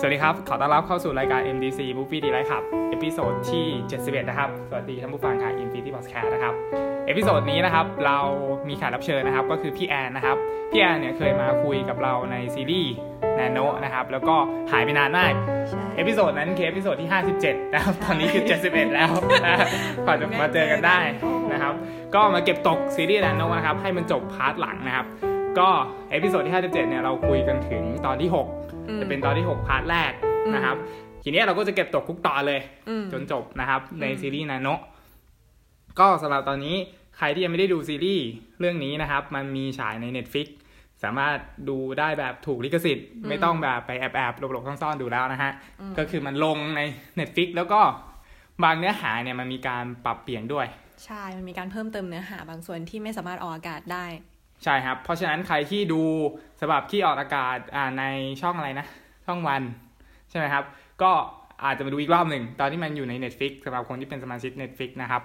สวัสดีครับ ขอต้อนรับเข้าสู่รายการ MDC Movie Delight ครับ episode ที่ 71 นะครับ สวัสดีท่านผู้ฟังค่ะ Infinity Podcast นะครับ episode นี้นะครับ เรามีแขกรับเชิญนะครับ ก็คือพี่แอนนะครับ พี่แอนเนี่ยเคยมาคุยกับเราในซีรีส์ แนนโน นะครับ แล้วก็หายไปนานมากใช่ episode นั้นคือ episode ที่ 57 นะครับ ตอนนี้คือ 71 แล้วนะก่อนจะมาเจอกันได้นะครับ ก็มาเก็บตกซีรีส์ แนนโน นะครับ ให้มันจบ part หลังนะครับ ก็ episode ที่ 57 เนี่ยเราคุยกันถึงตอนที่6อืม จะเป็นตอนที่ 6 part แรกนะครับ ทีเนี้ยเราก็จะเก็บตกทุกตอนเลยอืมจนจบนะครับ ในอืมซีรีส์แนนโนะก็สำหรับตอนนี้ใครที่ยังไม่ได้ดูซีรีส์เรื่องนี้นะครับ มันมีฉายใน Netflix สามารถดูได้แบบถูกลิขสิทธิ์ ไม่ต้องแบบไปแอบแอบๆหลบๆซ่อนๆดูแล้วนะฮะ ก็คือมันลงใน Netflix แล้วก็บางเนื้อหาเนี่ยมันมีการปรับเปลี่ยนด้วย ใช่ มันมีการเพิ่มเติมเนื้อหาบางส่วนที่ไม่สามารถออกอากาศได้ ใช่ครับ เพราะฉะนั้นใครที่ดูสำหรับที่ออกอากาศอ่าในช่องอะไรนะ ช่องวันใช่ไหมครับ ก็อาจจะมาดูอีกรอบหนึ่ง ตอนที่มันอยู่ใน Netflix สำหรับคนที่เป็นสมาชิก Netflix นะครับ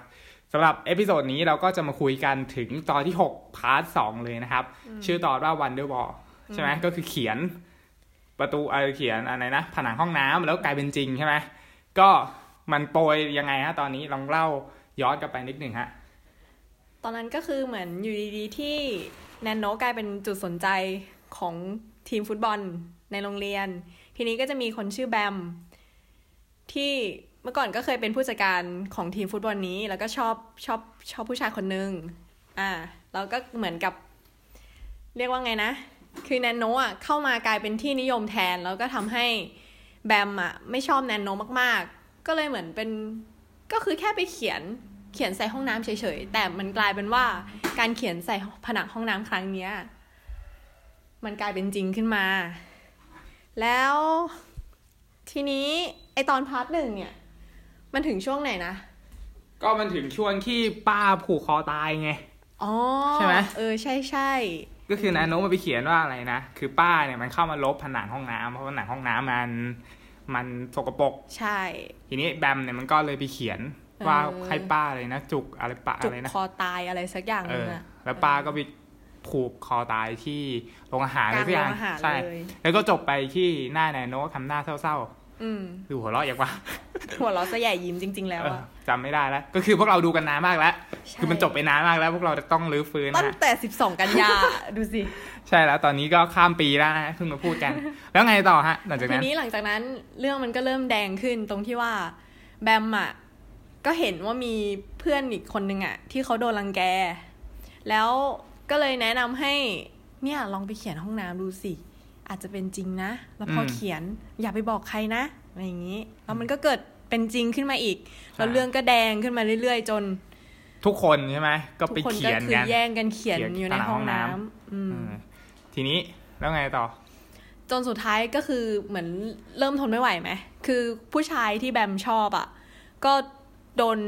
สำหรับ episode นี้เราก็จะมาคุยกันถึงตอนที่ 6 part 2เลยนะครับ ชื่อตอนว่า Wonderwall ใช่ไหมก็คือเขียนประตูเออเขียนอะไรนะ ผนังห้องน้ำแล้วกลายเป็นจริงใช่ไหมก็มันโปรยยังไงฮะตอนนี้ลองเล่าย้อนกลับไปนิดหนึ่งฮะตอนนั้นก็คือเหมือนอยู่ดีๆที่ แนนโนกลายเป็นจุดสนใจของทีมฟุตบอลในโรงเรียน ทีนี้ก็จะมีคนชื่อแบม ที่เมื่อก่อนก็เคยเป็นผู้จัดการของทีมฟุตบอลนี้ แล้วก็ชอบชอบชอบผู้ชายคนหนึ่งอ่าแล้วก็เหมือนกับ เรียกว่าไงนะ คือแนนโนอะเข้ามากลายเป็นที่นิยมแทน แล้วก็ทำให้แบมอะไม่ชอบแนนโนมากๆ ก็เลยเหมือนเป็นก็คือแค่ไปเขียน เขียนใส่ห้องน้ำเฉยๆ แต่มันกลายเป็นว่าการเขียนใส่ผนังห้องน้ำครั้งเนี้ย มันกลายเป็นจริงขึ้นมา แล้วทีนี้ไอตอน part หนึ่งเนี่ย มันถึงช่วงไหนนะ ก็มันถึงช่วงที่ป้าผูกคอตายไง อ๋อ ใช่ไหมเออใช่ใช่ก็คือแนนโนมาไปเขียนว่าอะไรนะ คือป้าเนี่ยมันเข้ามาลบผนังห้องน้ำเพราะผนังห้องน้ำมัน มันสกปรกใช่ ทีนี้แบมเนี่ยมันก็เลยไปเขียน ว่าเออให้ป้าเลยนะจุกอะไรปะจุอะกไรนะคอตายอะไรสักอย่างเอนึงออะแล้วป้าก็ไปผูกคอตายที่โรงอาหารกอะไรลางสักอโรย่างงอาหารใช่เลยแล้วก็จบไปที่หน้านาโนทำหน้าเศร้าอืมๆดูหัวเราะอย่างว่าหัวเราะจะใหญ่ยิ้มจริง ๆ แล้วเอออะจำไม่ได้แล้ว ก็คือพวกเราดูกันนานมากแล้วใช่คือมันจบไปนานมากแล้ว พวกเราจะต้องรื้อฟื้นตั้นะงฮะแต่สิบสองกันยาดูสิ ใช่แล้วตอนนี้ก็ข้ามปีแล้วนะฮะเพิ่งมาพูดกัน แล้วไงต่อฮะ หลังจากทีนั้นนี้หลังจากนั้นเรื่องมันก็เริ่มแดงขึ้นตรงที่ว่าแบมอะ ก็เห็นว่ามีเพื่อนอีกคนนึงอะที่เขาโดนรังแก แล้วก็เลยแนะนำให้เนี่ยลองไปเขียนห้องน้ำดูสิ อาจจะเป็นจริงนะ แล้วพออมเขียนอย่าไปบอกใครนะอะไรอย่างนี้ แล้วมันก็เกิดเป็นจริงขึ้นมาอีก แล้วเรื่องก็แดงขึ้นมาเรื่อยๆ จน ทุกคนใช่ไหมก็ทุกไปคนเขีก็ยนคือกันแย่งกันเขียนเขียนอยู่ในผนังห้องห้องน้ำน้ำอืมอืมทีนี้แล้วไงต่อ จนสุดท้ายก็คือเหมือนเริ่มทนไม่ไหวไหมคือผู้ชายที่แบมชอบอะ่ะ ก็ โดน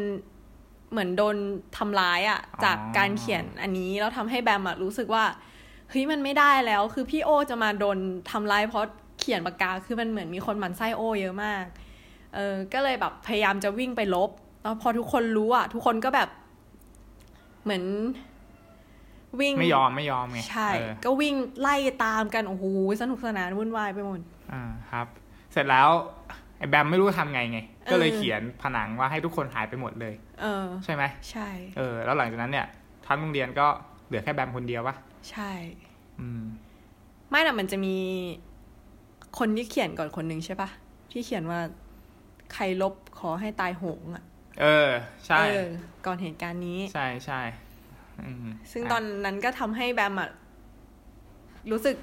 เหมือนโดนทำร้ายอะ่ะอ๋อจากการเขียนอันนี้แล้วทำให้แบมอะ่ะรู้สึกว่าเฮ้ยมันไม่ได้แล้ว คือพี่โอจะมาโดนทำร้ายเพราะเขียนปากกาคือมันเหมือนมีคนหมั่นไส้โอเยอะมากเออก็เลยแบบพยายามจะวิ่งไปลบแล้วพอทุกคนรู้อะ่ะ ทุกคนก็แบบเหมือนวิ่งไม่ยอมไม่ยอมไงใช่เออก็วิ่งไล่ตามกัน โอ้โหสนุกสนานวุ่นวายไปหมดอ่าครับ เสร็จแล้วไอ้แบมไม่รู้ทำไงไง ก็เลยเออเขียนผนังว่าให้ทุกคนหายไปหมดเลย เออ ใช่ไหมใช่ เออ แล้วหลังจากนั้นเนี่ยทั้งโรงเรียนก็เหลือแค่แบมคนเดียววะใช่ อืม ไม่น่ะมันจะมีคนที่เขียนก่อนคนหนึ่งใช่ปะที่เขียนว่าใครลบขอให้ตายโหงอะเออ ใช่ เออ ก่อนเหตุการณ์นี้ ใช่ใช่อืมซึ่งตอนนั้นก็ทำให้แบมอะรู้สึก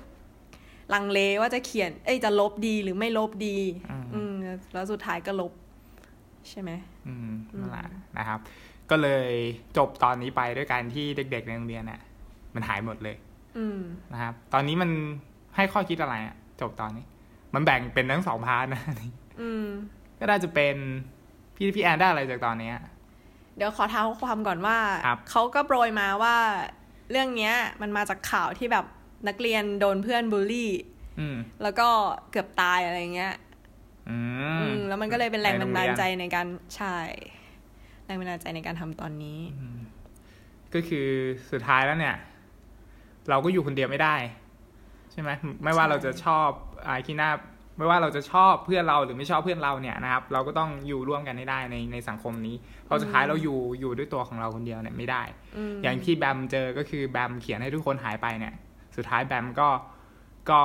ลังเลว่าจะเขียน เอ้ยจะลบดีหรือไม่ลบดี อืมอืมแล้วสุดท้ายก็ลบ ใช่ไหมอืมนั่นแหละนะครับ ก็เลยจบตอนนี้ไปด้วยการที่เด็ก ๆ ในโรงเรียนเนี่ยมันหายหมดเลย อืมนะครับ ตอนนี้มันให้ข้อคิดอะไรอะจบตอนนี้ มันแบ่งเป็นทั้งสองพาร์ทนะอืมก็น่าจะเป็นพี่พี่แอนได้อะไรจากตอนเนี้ยเดี๋ยวขอเท้าความก่อนว่าครับเขาก็โปรยมาว่าเรื่องเนี้ย มันมาจากข่าวที่แบบนักเรียนโดนเพื่อนบูลลี่อืมแล้วก็เกือบตายอะไรเงี้ย อือืมมแล้วมันก็เลยเป็นแรงบันดาลใจในโรงเรียนในการใช่แรงบันดาลใจในการทำตอนนี้ ก็คือสุดท้ายแล้วเนี่ย เราก็อยู่คนเดียวไม่ได้ ใช่ไหมไม่ว่าใช่เราจะชอบไอ้ขี้หน้าไม่ว่าเราจะชอบเพื่อนเราหรือไม่ชอบเพื่อนเราเนี่ยนะครับ เราก็ต้องอยู่ร่วมกันให้ได้ในในสังคมนี้เพราะสุดท้ายเราอยู่อยู่ด้วยตัวของเราคนเดียวเนี่ยไม่ได้มอย่างที่แบมเจอก็คือแบมเขียนให้ทุกคนหายไปเนี่ย สุดท้ายแบมก็ก็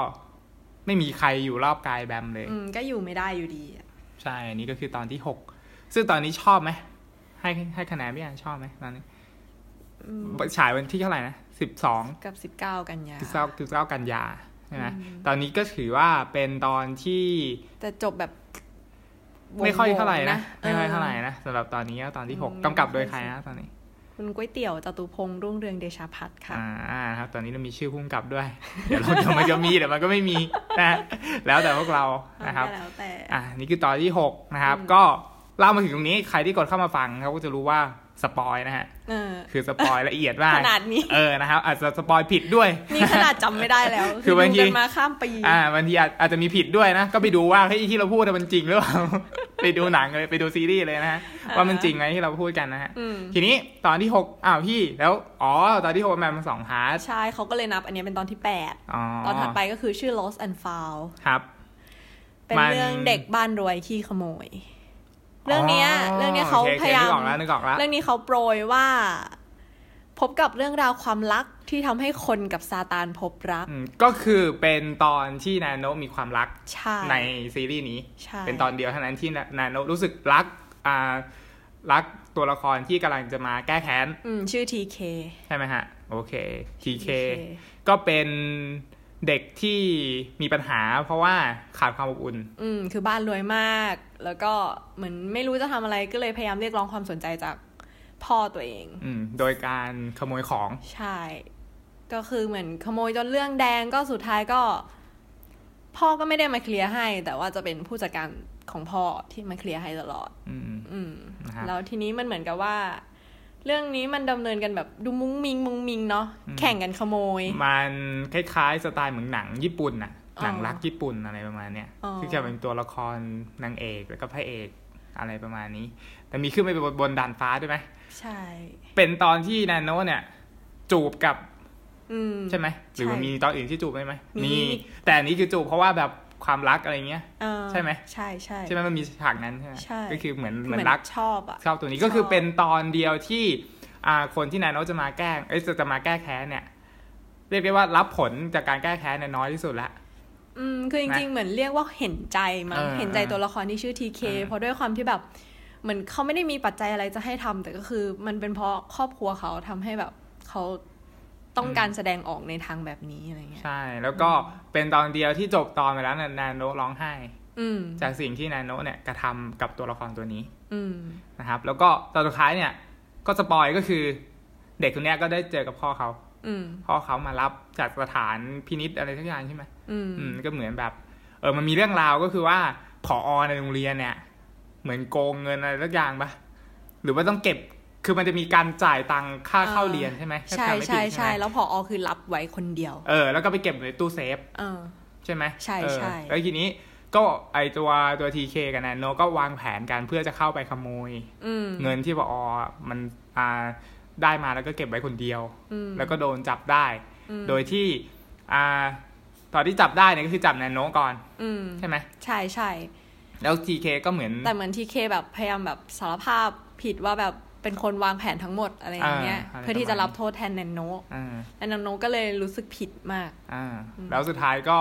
ไม่มีใครอยู่รอบกายแบมเลย อืมก็อยู่ไม่ได้อยู่ดีอะใช่อันนี้ก็คือตอนที่หกซึ่งตอนนี้ชอบไหมให้ให้คะแนนพี่อันชอบไหมตอนนี้อืมฉายวันที่เท่าไหร่นะสิบสอง กับสิบเก้ากันยาสิบเก้าสิบเก้ากันยาใช่ไหมอืม ตอนนี้ก็ถือว่าเป็นตอนที่แต่จบแบบวงๆไม่ค่อยเท่าไหร่นะ ไม่ค่อยออเท่าไหร่นะสำหรับตอนนี้ก็ตอนที่หกอืม กำกับโดยใครนะตอนนี้ คุณก๋วยเตี๋ยวจตุพงษ์รุ่งเรืองเดชาพัฒน์ค่ะอ่าครับตอนนี้เรามีชื่อพุ่มกับด้วย เดี๋ยวเราเดี๋ยวมันจะมีเดี๋ยวมันก็ไม่มีนะแล้วแต่พวกเรานะครับก็แล้วแต่อ่านี่คือตอนที่หกนะครับอืมก็เล่ามาถึงตรงนี้ใครที่กดเข้ามาฟังเขาก็จะรู้ว่า spoil นะฮะเออคือ spoil ละเอียดมากขนาดนี้เออนะครับอาจจะ spoil ผิดด้วยนี่ขนาดจำไม่ได้แล้ว คือบางทีดูกันมาข้ามปีอ่าบางทีอาจอาจจะมีผิดด้วยนะ ก็ไปดูว่าเฮ้ยที่เราพูดน่ะมันจริงหรือเปล่าไปดูหนังเลยไปดูซีรีส์เลยนะฮะอ่าว่ามันจริงไหมที่เราพูดกันนะฮะอืมทีนี้ตอนที่หกอ้าวพี่แล้วอ๋อตอนที่หกมันเป็นสอง part ใช่เขาก็เลยนับอันนี้เป็นตอนที่แปดอ๋อตอนถัดไปก็คือชื่อ lost and found ครับ เป็นมันเรื่องเด็กบ้านรวยขี้ขโมย เรื่องเนี้ยอ๋อเรื่องเนี้ยเขาโอคพยายามนึกออกแล้วนึกออกแล้วเรื่องนี้เขาโปรยว่า พบกับเรื่องราวความรักที่ทำให้คนกับซาตานพบรักอืมก็คือเป็นตอนที่แนนโนมีความรักใช่ในซีรีส์นี้ใช่เป็นตอนเดียวเท่านั้นที่แนนโนรู้สึกรักอ่ารักตัวละครที่กำลังจะมาแก้แค้นอืมชื่อ TK ใช่ไหมฮะ โอเค TK ก็เป็น เด็กที่มีปัญหา เพราะว่าขาดความอบอุ่น อืม คือบ้านรวยมาก แล้วก็เหมือนไม่รู้จะทำอะไรก็เลยพยายามเรียกร้องความสนใจจากพ่อตัวเอง อืม โดยการขโมยของ ใช่ ก็คือเหมือนขโมยจนเรื่องแดงก็สุดท้ายก็ พ่อก็ไม่ได้มาเคลียร์ให้ แต่ว่าจะเป็นผู้จัดการของพ่อที่มาเคลียร์ให้ตลอด อืม อืมนะครับแล้วทีนี้มันเหมือนกับว่า เรื่องนี้มันดำเนินกันแบบดูมุ้งมิงมุ้งมิงเนาะอืมแข่งกันขโมย มันคล้ายๆสไตล์เหมือนหนังญี่ปุ่นน่ะอ๋อหนังรักญี่ปุ่นอะไรประมาณเนี้ยอ๋อที่จะเป็นตัวละครนางเอกแล้วก็พระเอกอะไรประมาณนี้ แต่มีขึ้นไปบนบนดานฟ้าด้วยไหมใช่ เป็นตอนที่นาโนเนี่ย จูบกับอืมใช่ไหมหรือมันใช่มีตอนอื่นที่จูบไหมไหมมีแต่อันนี้คือจูบเพราะว่าแบบ ความรักอะไรเงี้ยเออใช่ไหมใช่ใช่ใช่ไหมมันมีฉากนั้นใช่ไหมใช่ก็คือเหมือนเหเหมืมืออนนรักชอบอะชอบตัวนี้ชอบก็คือเป็นตอนเดียวที่อ่าคนที่นาโนจะมาแกล้งเอ้ยจะจะมาแก้แค้นเนี่ย เรียกได้ว่ารับผลจากการแก้แค้นเนี่ยน้อยที่สุดละอืมคือจริงๆเหมือนเรียกว่าเห็นใจมั้งเออเห็นใจตัวละครที่ชื่อทีเคเออเพราะด้วยความที่แบบเหมือนเขาไม่ได้มีปัจจัยอะไรจะให้ทำแต่ก็คือมันเป็นเพราะครอบครัวเขาทำให้แบบเขา ต้องการแสดงออกในทางแบบนี้อะไรเงี้ยใช่ แล้วก็เป็นตอนเดียวที่จบตอนไปแล้วนานาโนร้องไห้อืมจากสิ่งที่นาโนเนี่ยกระทำกับตัวละครตัวนี้อืมนะครับ แล้วก็ตอนสุดท้ายเนี่ย ก็สปอยก็คือ เด็กคนเนี้ยก็ได้เจอกับพ่อเขาอืมพ่อเขามารับจากสถานพินิษอะไรทุกอย่างใช่ไหมอืมอืมก็เหมือนแบบ เออมันมีเรื่องราวก็คือว่าผอในโรงเรียนเนี่ย เหมือนโกงเงินอะไรสักอย่างปะหรือว่าต้องเก็บ คือมันจะมีการจ่ายตังค่าเข้าเรียนใช่ไหมถ้าใช่จำไม่ผิดใช่ไหมใช่แล้วพออคือรับไว้คนเดียว เออ แล้วก็ไปเก็บในตู้เซฟเออใช่ไหมใช่เออใช่แล้วทีนี้ก็ไอตัวตัวทีเคกับแนนโนก็วางแผนกันเพื่อจะเข้าไปขโมยอืมเงินที่ผอมันอ่าได้มาแล้วก็เก็บไว้คนเดียวอืมแล้วก็โดนจับได้อืมโดยที่อ่าตอนที่จับได้เนี่ยก็คือจับแนนโนก่อนอืมใช่ไหมใช่ใช่แล้วทีเคก็เหมือน แต่เหมือนทีเคแบบพยายามแบบสารภาพผิดว่าแบบ เป็นคนวางแผนทั้งหมดอะไรอย่างเงี้ยอ่าอะไรเพื่อที่จะรับโทษแทนแนนโนอ่าแนนโนก็เลยรู้สึกผิดมากอ่าอืมแล้วสุดท้ายก็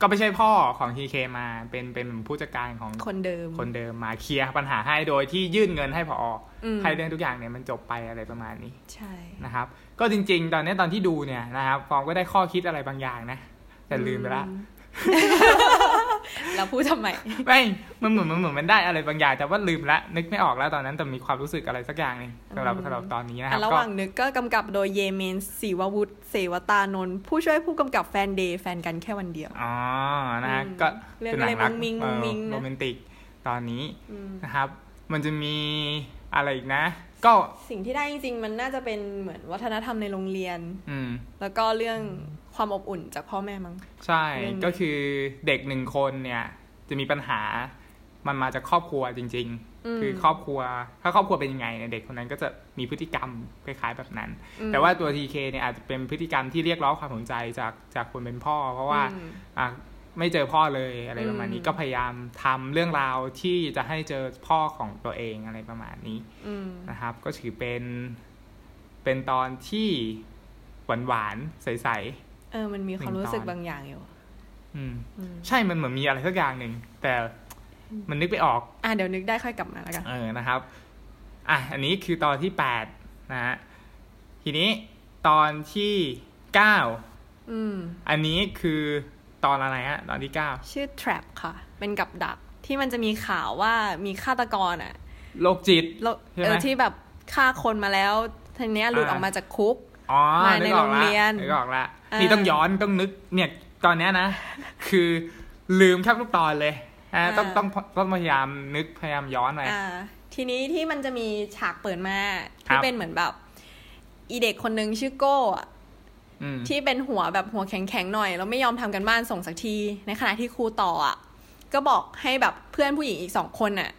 ก็ไม่ใช่พ่อของทีเคมาเป็นเป็นผู้จัดการของคนเดิมคนเดิมมาเคลียร์ปัญหาให้โดยที่ยื่นเงินให้พออืมให้เรื่องทุกอย่างเนี่ยมันจบไปอะไรประมาณนี้ ใช่นะครับ ก็จริง ๆ ตอนนี้ตอนที่ดูเนี่ยนะครับฟอร์มก็ได้ข้อคิดอะไรบางอย่างนะแต่ลืมไปละ อืมแล้วพูดทำไมไม่มันเหมือนมันเหมือนมันได้อะไรบางอย่างแต่ว่าลืมละนึกไม่ออกแล้วตอนนั้นแต่มีความรู้สึกอะไรสักอย่างหนึงสำหรับอืมสำหรับตอนนี้นะคอะรับระหก็ว่างนึกก็กำกับโดยเยเมนศิววุฒิเสวตานนท์ผู้ช่วยผู้กำกับแฟนเดย์แฟนกันแค่วันเดียวอ๋อนะฮะอืมก็เรื่องเป็นหนังรักอะไรมุ้งมิ้งเอ่อมุ้งมิ้งนะโรแมนติกตอนนี้อืมนะครับ มันจะมีอะไรอีกนะ ก็สิ่งที่ได้จริงๆ มันน่าจะเป็นเหมือนวัฒนธรรมในโรงเรียน อืมแล้วก็เรื่อง ความอบอุ่นจากพ่อแม่มั้งใช่เรื่องนี้ก็คือเด็กหนึ่งคนเนี่ย จะมีปัญหามันมาจากครอบครัวจริงมๆคือครอบครัว ถ้าครอบครัวเป็นยังไงเนี่ยเด็กคนนั้นก็จะมีพฤติกรรมคล้ายๆแบบนั้นอืมแต่ว่าตัวทีเคเนี่ยอาจจะเป็นพฤติกรรมที่เรียกร้องความสนใจจากจากคนเป็นพ่อ เพราะว่าอืมอะไม่เจอพ่อเลยอะไรประมาณนี้อืมก็พยายามทำเรื่องราวที่จะให้เจอพ่อของตัวเองอะไรประมาณนี้อืมนะครับ ก็ถือเป็นเป็นตอนที่หวานหวานๆใสเออมันมีความหนึ่งรู้สึกตอนบางอย่างอยู่ๆอืมอืม ใช่มันเหมือนมีอะไรสักอย่างหนึ่ง แต่มันนึกไม่ออก อะเดี๋ยวนึกได้ค่อยกลับมาแล้วกัน เออนะครับ อะอันนี้คือตอนที่แปดนะฮะทีนี้ตอนที่เก้าอืมอันนี้คือตอนอะไรฮะตอนที่เก้าชื่อ trap ค่ะ เป็นกับดักที่มันจะมีข่าวว่ามีฆาตกรอะโรคจิตแล้วใช่ไหมเออที่แบบฆ่าคนมาแล้วทีเนี้ยหลุดอ่าออกมาจากคุกอ๋อมานึในกออกโรงละเรียนนึกออกละเออ นี่ต้องย้อนต้องนึกเนี่ยตอนเนี้ยนะ คือลืมแทบทุกตอนเลยอะต้องต้องต้องพยายามนึกพยายามย้อนไปอ่าทีนี้ที่มันจะมีฉากเปิดมาครัที่บเป็นเหมือนแบบ อีเด็กคนนึงชื่อโก้อะอืมที่เป็นหัวแบบหัวแข็งๆหน่อย แล้วไม่ยอมทำกันบ้านส่งสักที ในขณะที่ครูต่ออะ ก็บอกให้แบบเพื่อนผู้หญิงอีกสองคนอะ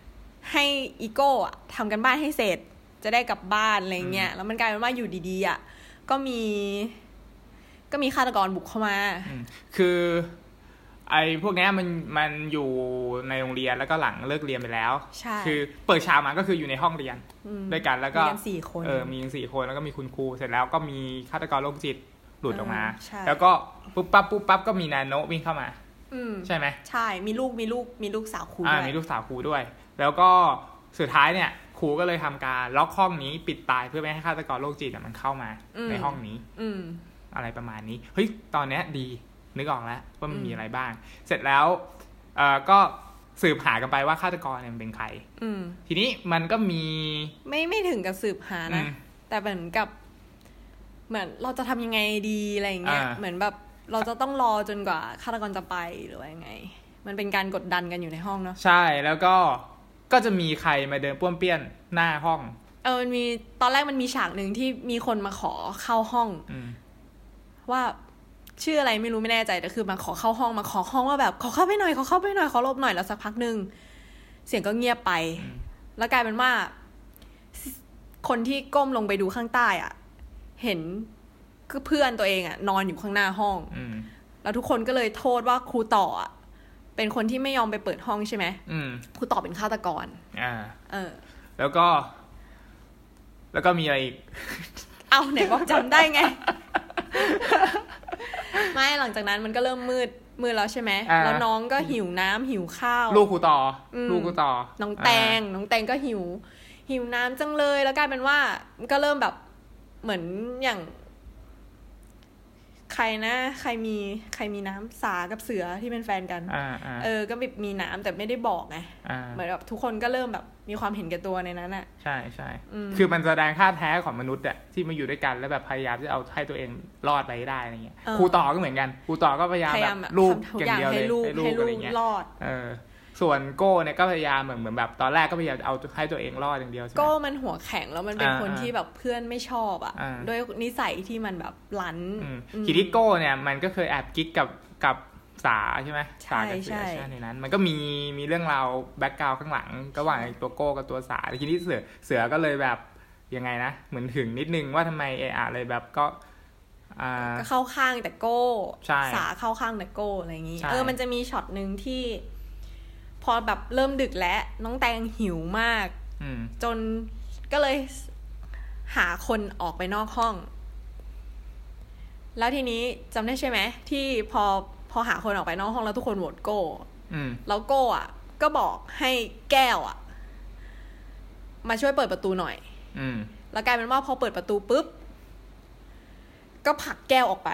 ให้อีโก้อะทำกันบ้านให้เสร็จ จะได้กลับบ้านอะไรเงี้ยแล้วมันกลายเป็นว่าอยู่ดีๆอะก็มี ก็มีฆาตกรบุกเข้ามาอืมคือ ไอ้พวกเนี้ยมันมันอยู่ในโรงเรียนแล้วก็หลังเลิกเรียนไปแล้วใช่คือเปิดเช้ามาก็คืออยู่ในห้องเรียนมด้วยกันแล้วก็มีกันสี่คนเออมีกันสี่คนแล้วก็มีคุณครูเสร็จแล้วก็มีฆาตกรโรคจิตหลุดออกมาเออใช่แล้วก็ปุ๊บปั๊บปุ๊บปั๊บก็มีนาโนวิ่งเข้ามาอืมใช่ไหมใช่มีลูกมีลูกมีลูกสาวครูอ่าด้วยมีลูกสาวครูด้วย แล้วก็สุดท้ายเนี่ยครูก็เลยทำการล็อกห้องนี้ปิดตายเพื่อไม่ให้ฆาตกรโรคจิตอะมันเข้ามาในห้องนี้ อืม อะไรประมาณนี้เฮ้ยตอนเนี้ยดีนึกออกแล้วว่ามันอืมมีอะไรบ้าง เสร็จแล้วเอ่อก็สืบหากันไปว่าฆาตกรเนี่ยมันเป็นใคร อืมทีนี้มันก็มี ไม่ไม่ถึงกับสืบหานะอืมแต่เหมือนกับ เหมือนเราจะทำยังไงดีอะไรอย่างเงี้ยอ่าเหมือนแบบเราจะต้องรอจนกว่าฆาตกรจะไปหรือว่ายังไง มันเป็นการกดดันกันอยู่ในห้องเนาะใช่แล้วก็ก็จะมีใครมาเดินป้วนเปี้ยนหน้าห้อง เออมันมีตอนแรกมันมีฉากหนึ่งที่มีคนมาขอเข้าห้องอืม ว่าชื่ออะไรไม่รู้ไม่แน่ใจแต่คือมาขอเข้าห้องมาขอห้องว่าแบบ ขอเข้าไปหน่อยขอเข้าไปหน่อยขอหลบหน่อยแล้วสักพักหนึ่งเสียงก็เงียบไปอืมแล้วกลายเป็นว่า คนที่ก้มลงไปดูข้างใต้อะ เห็นคือเพื่อนตัวเองอะ นอนอยู่ข้างหน้าห้องอืมแล้วทุกคนก็เลยโทษว่าครูต่ออะเป็นคนที่ไม่ยอมไปเปิดห้องใช่ไหมอืมครูต่อเป็นฆาตกร อ่า เออ แล้วก็ แล้วก็มีอะไรอีก เอาไหนบอกจำได้ไง ไม่หลังจากนั้นมันก็เริ่มมืดมืดแล้วใช่ไหมอ่าแล้วน้องก็หิวน้ำหิวข้าว ลูกครูต่ออมลูกครูต่อ น้องแตง น้องแตงก็หิว หิวน้ำจังเลย แล้วกลายเป็นว่ามันก็เริ่มแบบเหมือนอย่าง ใครนะ ใครมีใครมีน้ำสากับเสือที่เป็นแฟนกันอ่าอ่าเออ ก็แบบมีน้ำแต่ไม่ได้บอกไงอ่าเหมือนแบบทุกคนก็เริ่มแบบมีความเห็นแก่ตัวในนั้นอะใช่ใช่อืมคือมันแสดงค่าแท้ของมนุษย์อะที่มาอยู่ด้วยกันแล้วแบบพยายามจะเอาให้ตัวเองรอดไปให้ได้อะไรเงี้ยเออครูต่อก็เหมือนกันครูต่อก็พยายามพยายามแบบแบบลูกทำทุกอย่างอย่างเดียวให้ลูกให้ลูกให้ลูอะไรเงี้ยรอด เออ ส่วนโก้เนี่ยก็พยายามเหมือนเหมือนแบบตอนแรกก็พยายามเอาให้ตัวเองรอดอย่างเดียวใช่ไหมโก้มันหัวแข็งแล้วมันเป็นอ่าคนอ่าที่แบบเพื่อนไม่ชอบอะอ่าด้วยนิสัยที่มันแบบลันอืมอืมทีนี้โก้เนี่ยมันก็เคยแอบกิ๊กกับกับสาใช่ไหมใช่สากับเสือใช่ใช่ไหมในนั้น มันก็มีมีเรื่องราว background ข้างหลังระหว่างไอ้ตัวโก้กับตัวสาทีนี้เสือเสือก็เลยแบบยังไงนะเหมือนถึงนิดนึงว่าทำไมเออะเลยแบบก็อ่าก็เข้าข้างแต่โก้ใช่สาเข้าข้างแต่โก้อะไรอย่างนี้ใช่เออมันจะมีช็อตหนึ่งที่พ อแบบเริ่มดึกแล้วน้องแตงหิวมากอืมจนก็เลยหาคนออกไปนอกห้อง แล้วทีนี้จำได้ใช่ไหมที่พอพอหาคนออกไปนอกห้องแล้วทุกคนโหวตโก้อืมแล้วโก้อะ ก็บอกให้แก้วอะ มาช่วยเปิดประตูหน่อย อืมแล้วกลายเป็นว่าพอเปิดประตูปุ๊บ ก็ผลักแก้วออกไป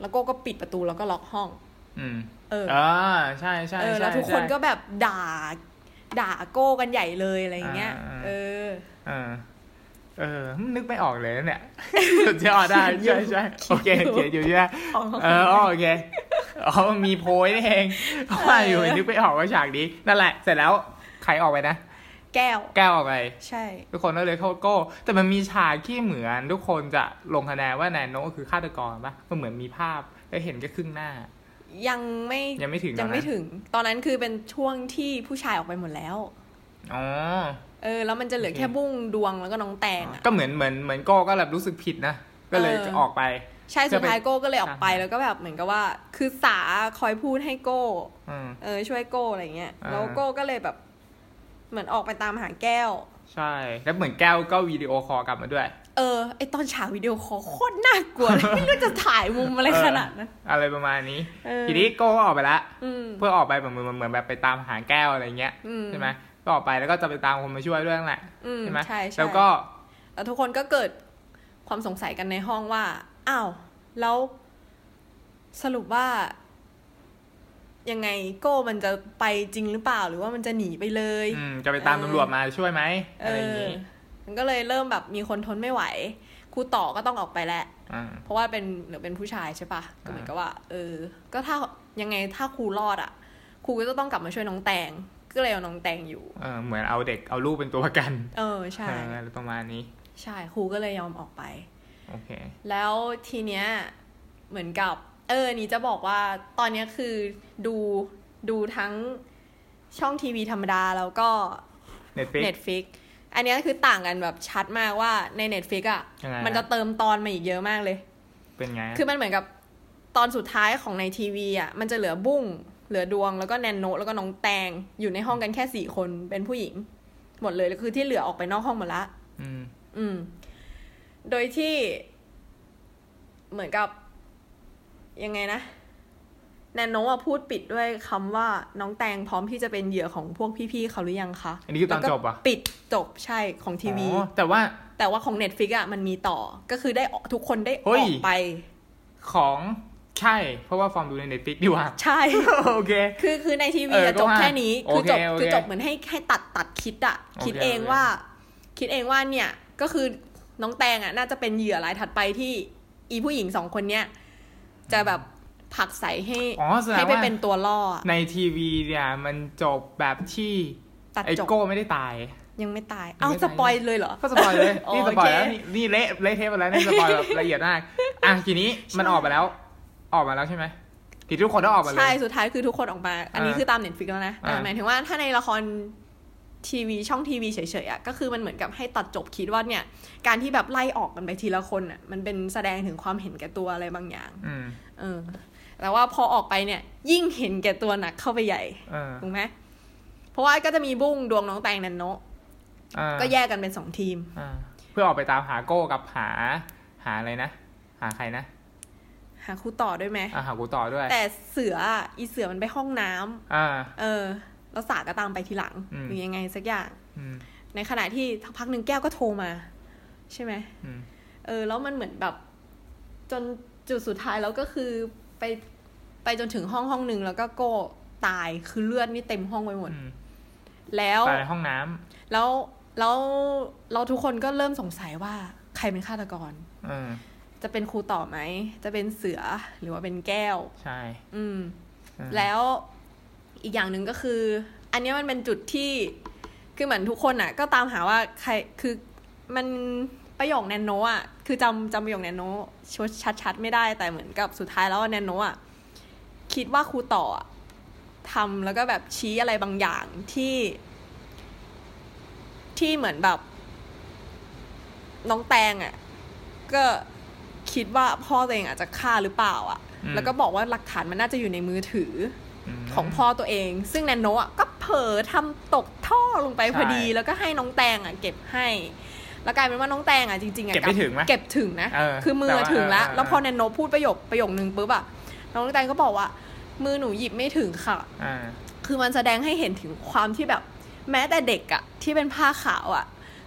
แล้วโก้ก็ปิดประตูแล้วก็ล็อกห้อง อืม เอออ่าใช่ใช่เออใช่แล้วทุกคนใช่ก็แบบด่า ด่าโก้กันใหญ่เลยอะไรอย่างเงี้ยอ่าเออเออเออ นึกไม่ออกเลยนะเนี่ยสุดยอดได้เขียใช่นอยู่ใช่โอเคเขีเขียยนนออยู่ยู่ใช่ไหมอ๋อเอออ๋อโอเคอ๋อมันมีโพยนี่เองเพราะว่าอยู่นึกไม่ออกว่าฉากนี้ นั่นแหละ เสร็จแล้วใครออกไปนะ แก้ว แก้วออกไป ใช่ ทุกคนก็เลยโทษโก้ แต่มันมีฉากที่เหมือนทุกคนจะลงคะแนนว่าแนนโนคือฆาตกรปะมันเหมือนมีภาพแล้วเห็นแค่ครึ่งหน้า ยังไม่ยังไม่ถึงยังไม่ตอนนั้นถึง ตอนนั้นคือเป็นช่วงที่ผู้ชายออกไปหมดแล้วอ๋อเออ แล้วมันจะเหลือโอเคแค่บุ้งดวงแล้วก็น้องแตงอะก็เหมือนเหมือนเหมือนโก้ก็แบบรู้สึกผิดนะ ก็เลยเออออกไป ใช่สุดท้ายโก้ก็เลยออกไปอ่าแล้วก็แบบเหมือนกับว่า คือสาคอยพูดให้โก้อืมเออช่วยโก้อะไรเงี้ยอ่าแล้วโก้ก็เลยแบบ เหมือนออกไปตามหาแก้ว ใช่ แล้วเหมือนแก้วก็ video call กลับมาด้วย เออ ไอ้ตอนฉาก video call โคตรน่ากลัวเลยไม่รู้จะถ่ายมุมอะไรขนาดนั้น อะไรประมาณนี้เออทีนี้โก้ก็ออกไปละอืมเพื่อออกไปเหมือนเหมือนเหมือนแบบไปตามหาแก้วอะไรเงี้ยอืมใช่ไหมก็ออกไปแล้วก็จะไปตามคนมาช่วยด้วยนั่นแหละอืมใช่ไหมใช่ใช่แล้วก็แล้วทุกคนก็เกิดความสงสัยกันในห้องว่า อ้าว แล้วสรุปว่า ยังไงโก้มันจะไปจริงหรือเปล่าหรือว่ามันจะหนีไปเลยอืมจะไปตามเออตำรวจมาช่วยไหมเออะไรอย่างอนี้มันก็เลยเริ่มแบบมีคนทนไม่ไหวครูต่อก็ต้องออกไปแล้วอ่าเพราะว่าเป็นหรือเป็นผู้ชายใช่ปะก็เหมือนกับว่า เออ ก็ถ้ายังไงถ้าครูรอดอะครูก็จะต้องกลับมาช่วยน้องแตงก็เลยเอาน้องแตงอยู่เออเหมือนเอาเด็กเอาลูกเป็นตัวประกัน เออใช่เอออะไรประมาณนี้ ใช่ครูก็เลยยอมออกไป โอเค แล้วทีเนี้ยเหมือนกับ เออ นี่จะบอกว่าตอนเนี้ยคือดูดูทั้งช่องทีวีธรรมดาแล้วก็ Netflix Netflix อันเนี้ยคือต่างกันแบบชัดมากว่าใน Netflix อะยังไงมันจะเติมตอนมาอีกเยอะมากเลย เป็นไง คือมันเหมือนกับตอนสุดท้ายของในทีวีอะ มันจะเหลือบุ้ง เหลือดวงแล้วก็แนนโนแล้วก็น้องแตง อยู่ในห้องกันแค่สี่คนเป็นผู้หญิง หมดเลยแล้วคือที่เหลือออกไปนอกห้องหมดละ อืม อืม โดยที่เหมือนกับ ยังไงนะแนนโนอะพูดปิดด้วยคำว่าน้องแตงพร้อมที่จะเป็นเหยื่อของพวกพี่ๆเขาหรือยังคะอันนี้คือตอนแล้วก็จบอะปิดจบใช่ของทีวีอ๋อแต่ว่าแต่ว่าของ Netflix อะมันมีต่อก็คือได้ออกทุกคนได้อเฮ้ยอกไปของใช่ เพราะว่าฟอร์มดูใน Netflix ดีกว่า ใช่ โอเค คือคือในทีวีเอออะก็จบว่าแค่นี้ คือจบโอเคโอเคคือจบเหมือนให้ให้ตัดตัดคิดอะโอเคคิดเองโอเคว่า คิดเองว่าเนี่ย ก็คือน้องแตงอะน่าจะเป็นเหยื่อรายถัดไปที่อีผู้หญิงสองคนเนี้ย จะแบบผลักใสให้อ๋อแสดให้งไปว่าเป็นตัวล่ออะในทีวีเนี่ยมันจบแบบที่ตัดไอจบโก้ไม่ได้ตาย ยังไม่ตายยังเอาไม่ตาย spoil เลยเหรอ ก็ spoil เลยอ๋อนี่ spoil แล้วโอเคนี่นี่เละเละเทปไปแล้วนี่ spoil แบบละเอียดมาก อะทีนี้มันออกมาแล้ว ออกมาแล้วใช่ไหมทีทุกคนต้องออกมาเลยใช่สุดท้ายคือทุกคนออกมา อันนี้อ่าคือตาม Netflix แล้วนะแต่อ่าหมายถึงว่าถ้าในละคร ทีวีช่องทีวีเฉยๆอะก็คือมันเหมือนกับให้ตัดจบคิดว่าเนี่ย การที่แบบไล่ออกกันไปทีละคนอะมันเป็นแสดงถึงความเห็นแก่ตัวอะไรบางอย่างอืมเออแต่ว่าพอออกไปเนี่ย ยิ่งเห็นแก่ตัวหนักเข้าไปใหญ่เออถูกไหมเพราะว่าก็จะมีบุ้งดวงน้องแตงนันโนะอ่าก็แยกกันเป็นสองทีมอ่าเพื่อออกไปตามหาโก้กับหาหาอะไรนะ หาใครนะ หาคู่ต่อด้วยไหมอ่าหากูต่อด้วย แต่เสืออะอีเสือมันไปห้องน้ำอ่าเออ แล้วสาก็ตามไปทีหลังอืมหรือยังไงสักอย่างอืมในขณะที่ทักพักหนึ่งแก้วก็โทรมา ใช่ไหมอืมเออ แล้วมันเหมือนแบบ จนจุดสุดท้ายแล้วก็คือไปไปจนถึงห้องห้องหนึ่งแล้วก็โก้ตายคือเลือดนี่เต็มห้องไปหมดอืมแล้วตายในห้องน้ำแล้วแล้วเราทุกคนก็เริ่มสงสัยว่าใครเป็นฆาตกรเออจะเป็นครูต่อไหม จะเป็นเสือหรือว่าเป็นแก้ว ใช่ อืมเออแล้ว อีกอย่างหนึ่งก็คือ อันเนี้ยมันเป็นจุดที่คือเหมือนทุกคนอะ ก็ตามหาว่าใครคือมันประโยคแนนโนอะคือจำจำประโยคแนนโนชัดชัดๆไม่ได้แต่เหมือนกับสุดท้ายแล้วแนนโนอะคิดว่าครูต่ออะทำแล้วก็แบบชี้อะไรบางอย่างที่ ที่เหมือนแบบ น้องแตงอะ ก็คิดว่าพ่อตัวเองอาจจะฆ่าหรือเปล่าอะอืมแล้วก็บอกว่าหลักฐานมันน่าจะอยู่ในมือถือม ของพ่อตัวเอง ซึ่งแนนโนะอะก็เผลอทำตกท่อลงไปใช่พอดี แล้วก็ให้น้องแตงอะเก็บให้ แล้วกลายเป็นว่าน้องแตงอะจริงๆอะเก็บไม่ลัถึงไหมเก็บถึงนะเออคือมือแต่ว่าถึงแล้วเออแล้วพอแนนโนะพูดประโยคประโยคนึงปุ๊บอะน้องแตงก็บอกว่า มือหนูหยิบไม่ถึงค่ะอ่าคือมันแสดงให้เห็นถึงความที่แบบ แม้แต่เด็กอะที่เป็นผ้าขาวอะ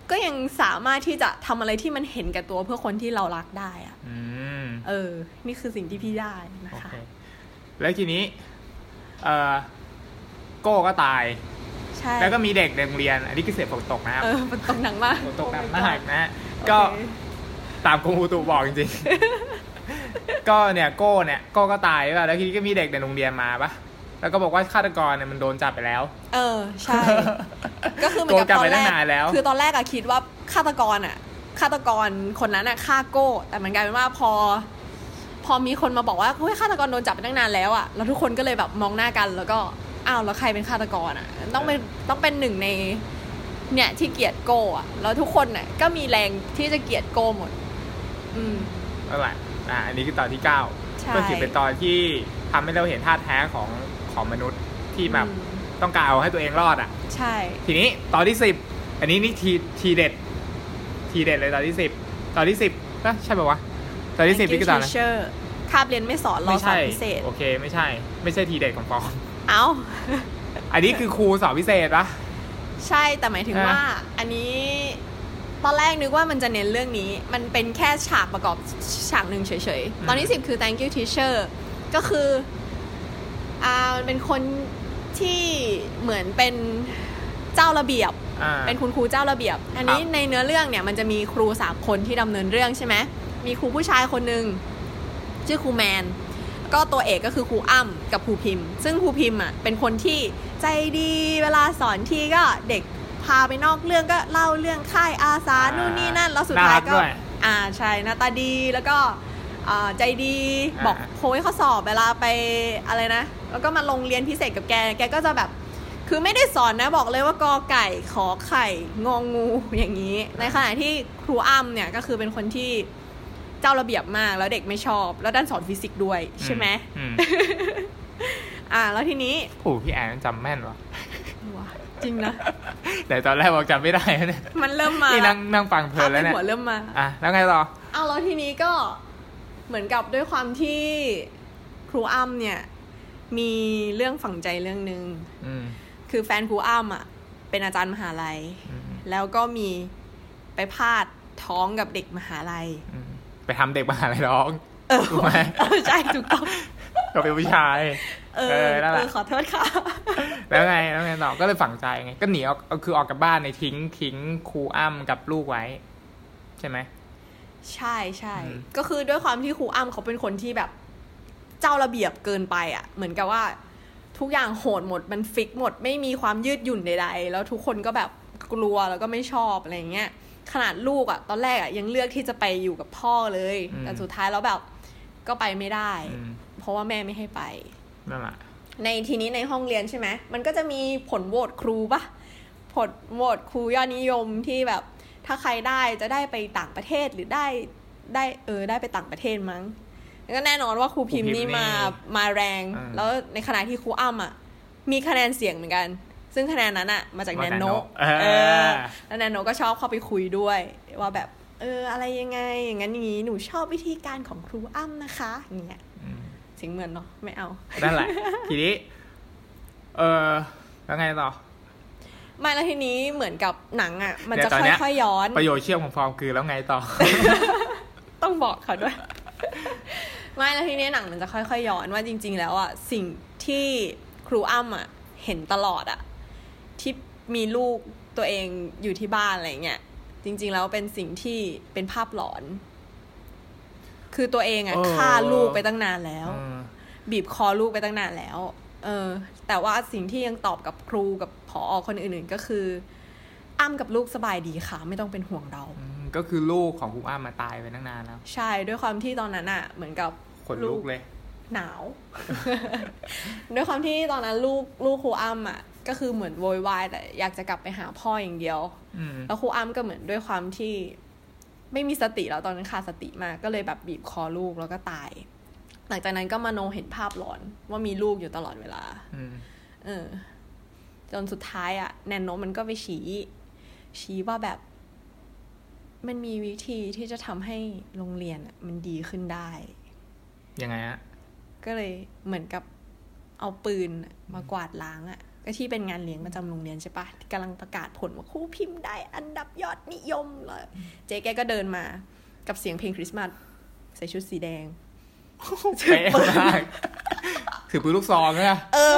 ก็ยังสามารถที่จะทำอะไรที่มันเห็นแก่ตัวเพื่อคนที่เรารักได้อะอืมเออ นี่คือสิ่งที่พี่ได้นะโอคะเคแล้วทีนี้ เอ่อโก้ก็ตาย ใช่แล้วก็มีเด็กในโรงเรียน อันนี้คือเสียฝนตกนะครับเออมันตกหนังมาก ฝนตกหนัก Oh my มาก God นะฮะโอเคก็ ตามกรมอุตุบอกจริงๆ ก็เนี่ยโก้เนี่ยโก้ก็ตายป่ะแล้วทีนี้ก็มีเด็กในโรงเรียนมาปะแล้วก็บอกว่าฆาตกรเนี่ยมันโดนจับไปแล้ว เออ ใช่ ก็คือเหมือนกับโกงจับตอไปนแรตั้งกนานแล้วคือตอนแรกอะคิดว่าฆาตกรอะฆาตกรคนนั้นอะฆ่าโก้ แต่มันกลายเป็นว่าพอพ อมีคนมาบอกว่าเฮ้ยฆาตกรโดนจับไปตั้งนานแล้วอะแล้วทุกคนก็เลยแบบมองหน้ากันแล้วก็อ้าวแล้วใครเป็นฆาตกรอะต้องเป็นต้องเป็นหนึ่งในเนี่ยที่เกลียดโก้อะแล้วทุกคนน่ะก็มีแรงที่จะเกลียดโก้หมด อืมนั่นแหละอ่าอันนี้คือตอนที่เก้าใช่ก็คือเป็นตอนที่ทำให้เราเห็นท่าแท้ของของมนุษย์ที่แบบอืมต้องการเอาให้ตัวเองรอดอะ ใช่ ทีนี้ตอนที่สิบอันนี้นี่ทีทีเด็ด ทีเด็ดเลยตอนที่สิบตอนที่สิบก็ใช่ป่าวะ ตอนที่สิบ Thank นี่ you คือตอนอะไร teacher คาบเรียนไม่สอนรอไม่สอนใช่พิเศษ โอเค ไม่ใช่ ไม่ใช่ทีเด็ดของฟองเอ้า อันนี้คือครูสอนพิเศษปะใช่แต่หมายถึงอะว่า อันนี้ตอนแรกนึกว่ามันจะเน้นเรื่องนี้ มันเป็นแค่ฉากประกอบฉากหนึ่งเฉยๆ ตอนที่สิบคือ thank you teacher ก็คืออ่ามันเป็นคนที่เหมือนเป็นเจ้าระเบียบอ่าเป็นคุณครูเจ้าระเบียบ อันนี้ครับในเนื้อเรื่องเนี่ยมันจะมีครูสามคนที่ดำเนินเรื่องใช่ไหม มีครูผู้ชายคนหนึ่งชื่อครูแมน ก็ตัวเอกก็คือครูอ้ำกับครูพิมพ์ ซึ่งครูพิมพ์อะเป็นคนที่ใจดีเวลาสอนทีก็เด็กพาไปนอกเรื่องก็เล่าเรื่องค่ายอาสานู่นนี่นั่นแล้วสุดท้ายก็น่ารักด้วยอ่าใช่หน้าตาดีแล้วก็อ่าใจดีอ่าบอกโค้ยข้อสอบเวลาไปอะไรนะ แล้วก็มาลงเรียนพิเศษกับแก แกก็จะแบบ คือไม่ได้สอนนะบอกเลยว่ากอไก่ขอไข่งองูอย่างนี้ ในขณะที่ครูอ้ำเนี่ยก็คือเป็นคนที่ เจ้าระเบียบมากแล้วเด็กไม่ชอบ แล้วด้านสอนฟิสิกส์ด้วยใช่ไหมอืมอ่า แล้วทีนี้โอ้โหพี่แอนจำแม่นวะว้าจริงนะแต่ตอนแรกบอกจำไม่ได้นะเนี่ยมันเริ่มมานี่นั่งนั่งฟังเพลิภาพนในแล้วเนี่ยหัวเริ่มมาอะแล้วไงต่อเอาแล้วทีนี้ก็เหมือนกับด้วยความที่ครูอ้ำเนี่ย มีเรื่องฝังใจเรื่องหนึ่งอืมคือแฟนครูอ้ำอะ เป็นอาจารย์มหาลัยอืมแล้วก็มีไปพาดท้องกับเด็กมหาลัยอืม ไปทำเด็กมหาลัยร้องเออถูกไหมเออใช่ถูกต้องก็เป็นผู้ชาย เอเอออนั่นแหเอละอขอโทษค่ะ แล้วไงแล้วไงต่อก็เลยฝังใจไง ก็หนีออกคือออกจากบ้านในทิ้งทิ้งครูอ้ำกับลูกไว้ ใช่ไหมใช่ใช่อืมก็คือด้วยความที่ครูอ้ำเขาเป็นคนที่แบบ เจ้าระเบียบเกินไปอะ เหมือนกับว่า ทุกอย่างโหดหมดมันฟิกหมด ไม่มีความยืดหยุ่นใดๆ แล้วทุกคนก็แบบกลัวแล้วก็ไม่ชอบอะไรอย่างเงี้ย ขนาดลูกอะตอนแรกอะยังเลือกที่จะไปอยู่กับพ่อเลยอืมแต่สุดท้ายแล้วแบบก็ไปไม่ได้อืมเพราะว่าแม่ไม่ให้ไปนั่นแหละในทีนี้ในห้องเรียนใช่ไหมมันก็จะมีผลโหวตครูปะผลโหวตครูยอดนิยมที่แบบ ถ้าใครได้จะได้ไปต่างประเทศหรือได้ได้เออได้ไปต่างประเทศมั้งแล้วก็แน่นอนว่าครูพิมพ์นี่มามาแรง แล้วในขณะที่ครูอ้ำอะมีคะแนนเสียงเหมือนกัน ซึ่งคะแนนนั้นอะมาจากแนนโนเอเอออแล้วแนนโนก็ชอบเข้าไปคุยด้วย ว่าแบบ เออ อะไรยังไง อย่างนั้นอย่างนี้หนูชอบวิธีการของครูอ้ำนะคะอย่างเงี้ยอืมเสียงเหมือนเนาะไม่เอานั่นแหละ ทีนี้ เออแล้วไงต่อไม่แล้วทีนี้เหมือนกับหนังอะ มันเดี๋จะยวตอนเนี้ยค่อยๆย้อน ประโยชน์เชื่อมของฟอร์มคือแล้วไงต่อ ต้องบอกเขาด้วย ไม่แล้วทีนี้หนังมันจะค่อยๆย้อนว่าจริง ๆ แล้วอะสิ่งที่ครูอ้ำอะ เห็นตลอดอะ ที่มีลูกตัวเองอยู่ที่บ้านอะไรเงี้ยจริง ๆ แล้วเป็นสิ่งที่เป็นภาพหลอน คือตัวเองอะเออฆ่าลูกไปตั้งนานแล้วเออบีบคอลูกไปตั้งนานแล้ว เออ แต่ว่าสิ่งที่ยังตอบกับครูกับผอคนอื่นๆก็คือ อ้ำกับลูกสบายดีค่ะ ไม่ต้องเป็นห่วงเราอืมก็คือลูกของครูอ้ามาตายไปตั้งนานแล้ว ใช่ด้วยความที่ตอนนั้นอะเหมือนกับขนลุกเลย หนาว ด้วยความที่ตอนนั้นลูกลูกครูอ้ำอะ ก็คือเหมือนโวยวายแต่อยากจะกลับไปหาพ่ออย่างเดียวอืมแล้วครูอ้ำก็เหมือนด้วยความที่ไม่มีสติแล้วตอนนั้นขาดสติมากก็เลยแบบบีบคอลูกแล้วก็ตาย หลังจากนั้นก็มโนเห็นภาพหลอนว่ามีลูกอยู่ตลอดเวลาอืมเออ จนสุดท้ายอะแนนโนมันก็ไปชี้ ชี้ว่าแบบ มันมีวิธีที่จะทำให้โรงเรียนอะมันดีขึ้นได้ ยังไงฮะก็เลยเหมือนกับเอาปืนอะมากวาดล้างอะ่ะ ก็ที่เป็นงานเลี้ยงประจำโรงเรียนใช่ปะที่กำลังประกาศผลว่าครูพิมพ์ได้อันดับยอดนิยมเลยเจ๊แกก็เดินมากับเสียงเพลงคริสต์มาสใส่ชุดสีแดงเป๊ะมากถือปืนลูกซองเนี่ยเออ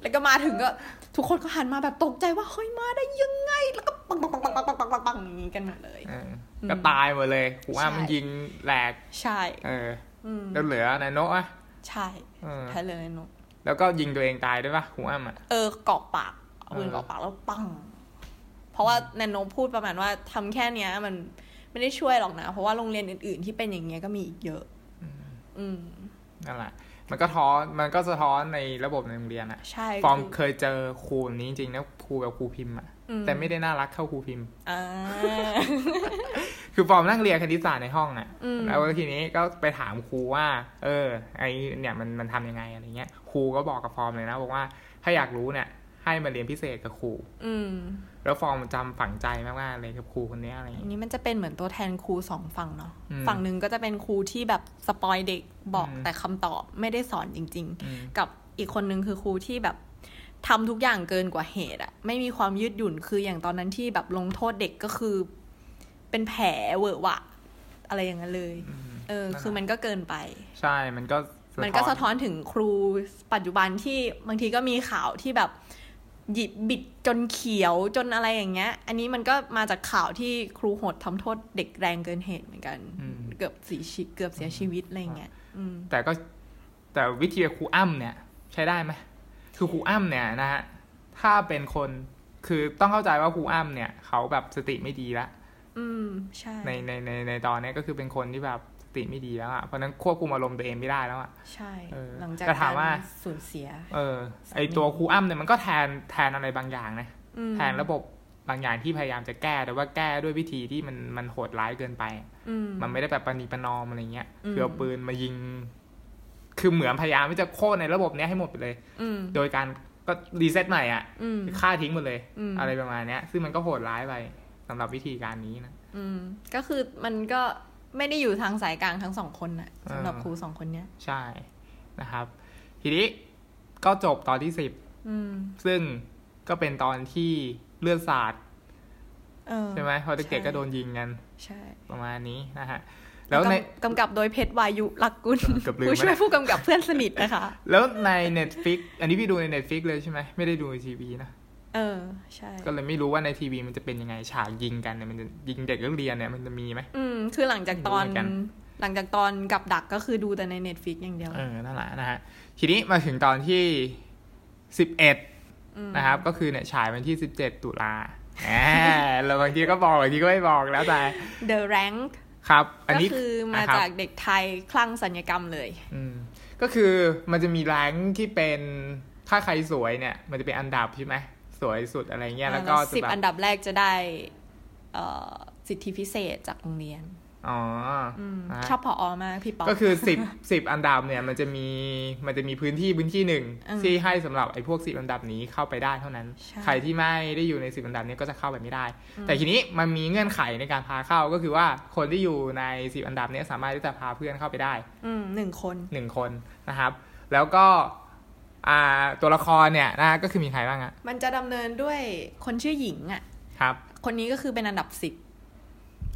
แล้วก็มาถึงก็ ทุกคนก็หันมาแบบตกใจว่าเฮ้ยมาได้ยังไง แล้วก็ปังปังปังปังปังปังปังปังอย่างนี้กันหมดเลยเออก็ตายหมดเลยครูอ้าใช่มันยิงแหลก ใช่ เอออืมแล้วเหลือนายโนะอะใช่เออแท้เลยเนอะ แล้วก็ยิงตัวเองตายด้วยปะครูอ้าอะเออกรอกปากเอาปืนเออกรอกปากแล้วปัง เพราะว่าแนนโนพูดประมาณว่าทำแค่เนี้ย มันไม่ได้ช่วยหรอกนะ เพราะว่าโรงเรียนอื่น ๆ ที่เป็นอย่างเงี้ยก็มีอีกเยอะ อืมนั่นแหละมันก็ท้อนมันก็สะท้อนในระบบในโรงเรียนอะใช่ฟอร์มคือเคยเจอครูแบบนี้จริงๆนะครูแบบครูพิมพ์อะอืม แต่ไม่ได้น่ารักเท่าครูพิมพ์อ่าคือฟอร์มนั่งเรียนคณิตศาสตร์ในห้องอะอืมแล้วทีนี้ก็ไปถามครูว่า เออ ไอเนี่ยมันมันทำยังไงอะไรเงี้ย ครูก็บอกกับฟอร์มเลยนะบอกว่าถ้าอยากรู้เนี่ย ให้มาเรียนพิเศษกับครู อืมแล้วฟอร์มจำฝังใจมากๆเลยกับครูคนเนี้ยอะไรอันเงี้ยนี้มันจะเป็นเหมือนตัวแทนครูสองฝั่งเนาะอืมฝั่งหนึ่งก็จะเป็นครูที่แบบสปอยเด็กบอกอืมแต่คำตอบไม่ได้สอนจริงอืมๆกับอีกคนนึงคือครูที่แบบ ทำทุกอย่างเกินกว่าเหตุอะไม่มีความยืดหยุ่นคืออย่างตอนนั้นที่แบบลงโทษเด็กก็คือ เป็นแผลเวอะหวะ อะไรอย่างนั้นเลยอืมเออนั่นแหละคือมันก็เกินไป ใช่มันก็มันก็สะท้อนถึงครูปัจจุบันที่บางทีก็มีข่าวที่แบบหยิบบิดจนเขียวจนอะไรอย่างเงี้ย อันนี้มันก็มาจากข่าวที่ครูโหดทำโทษเด็กแรงเกินเหตุเหมือนกันอืมเกือบเสียชีเกือบเสียชีวิตอะไรอย่างเงี้ยอืมแต่ก็แต่วิธีครูอ้ำเนี่ย ใช้ได้ไหม คือครูอ้ำเนี่ยนะฮะถ้าเป็นคนคือต้องเข้าใจว่าครูอ้ำเนี่ย เขาแบบสติไม่ดีละอืมใช่ในในในในตอนเนี้ยก็คือเป็นคนที่แบบสติไม่ดีแล้วอะเพราะฉะนั้นควบคุมอารมณ์ตัวเองไม่ได้แล้วอะใช่เออหลังจากแต่ถามว่ากรสูญเสีย เออ ไอตัวครูอ้ำเนี่ยมันก็แทนแทนอะไรบางอย่างนะอืมแทนระบบบางอย่างที่พยายามจะแก้แต่ว่าแก้ด้วยวิธีที่มันมันโหดร้ายเกินไปอืมมันไม่ได้แบบปณีประนอมอะไรเงี้ยอืมคือเอาปืนมายิง คือเหมือนพยายามที่จะโค่นในระบบเนี้ยให้หมดไปเลยอืมโดยการก็รีเซ็ตใหม่อะอืมฆ่าทิ้งหมดเลยอืมอะไรประมาณเนี้ย ซึ่งมันก็โหดร้ายไปสำหรับวิธีการนี้นะอืมก็คือมันก็ไม่ได้อยู่ทางสายกลางทั้งสองคนน่ะสำหรับอ่าครูสองคนเนี้ย ใช่นะครับ ทีนี้ก็จบตอนที่สิบอืมซึ่งก็เป็นตอนที่เลือดสาดเออใช่ไหมเพราะเด็กๆใช่ก็โดนยิงกัน ใช่ ประมาณนี้นะฮะ แล้วในกำกับโดยเพชรวายุลักกุลเกือบลืมผู้ช่วยไปแล้วผู้กำกับเพื่อนสนิทนะคะ แล้วใน Netflix อันนี้พี่ดูใน Netflix เลยใช่ไหมไม่ได้ดูในทีวีนะเออใช่ ก็เลยไม่รู้ว่าในทีวีมันจะเป็นยังไงฉากยิงกันเนี่ยมันจะยิงเด็กนักเรียนเนี่ยมันจะมีไหมอืมคือหลังจากตอนดูเหมือนกันหลังจากตอนกับดักก็คือดูแต่ในเน็ตฟิกอย่างเดียว เออนั่นแหละนะฮะทีนี้มาถึงตอนที่สิบเอ็ดมนะครับ ก็คือเนี่ยฉายวันที่สิบเจ็ดตุลาแหมแล้วบางทีก็บอกบางทีก็ไม่บอกแล้วแต่ The Rank ครับ อันก็นี้คือมานะครับจากเด็กไทยคลั่งสัญญกรรมเลย อืมก็คือมันจะมีแรงค์ที่เป็นถ้าใครสวยเนี่ย มันจะเป็นอันดับใช่ไหมสวยสุดอะไรเงี้ยแล้วก็จะสิบแบบอันดับแรกจะได้เอ่อสิทธิพิเศษจากโรงเรียน อ๋ออืมนะฮะชอบพออมากพี่ป๊อปก็คือสิบสิบอันดับเนี่ยมันจะมีมันจะมีพื้นที่พื้นที่หนึ่งอืมที่ให้สำหรับไอ้พวกสิบอันดับนี้เข้าไปได้เท่านั้นใช่ใครที่ไม่ได้อยู่ในสิบอันดับนี้ก็จะเข้าไปไม่ได้อืมแต่ทีนี้มันมีเงื่อนไขในการพาเข้าก็คือว่าคนที่อยู่ในสิบอันดับเนี้สามารถที่จะพาเพื่อนเข้าไปได้อืมหนึ่งคนหนึ่งคนนะครับ แล้วก็อ่าตัวละครเนี่ยนะก็คือมีใครบ้างอะมันจะดำเนินด้วยคนชื่อหญิงอะครับ คนนี้ก็คือเป็นอันดับสิบ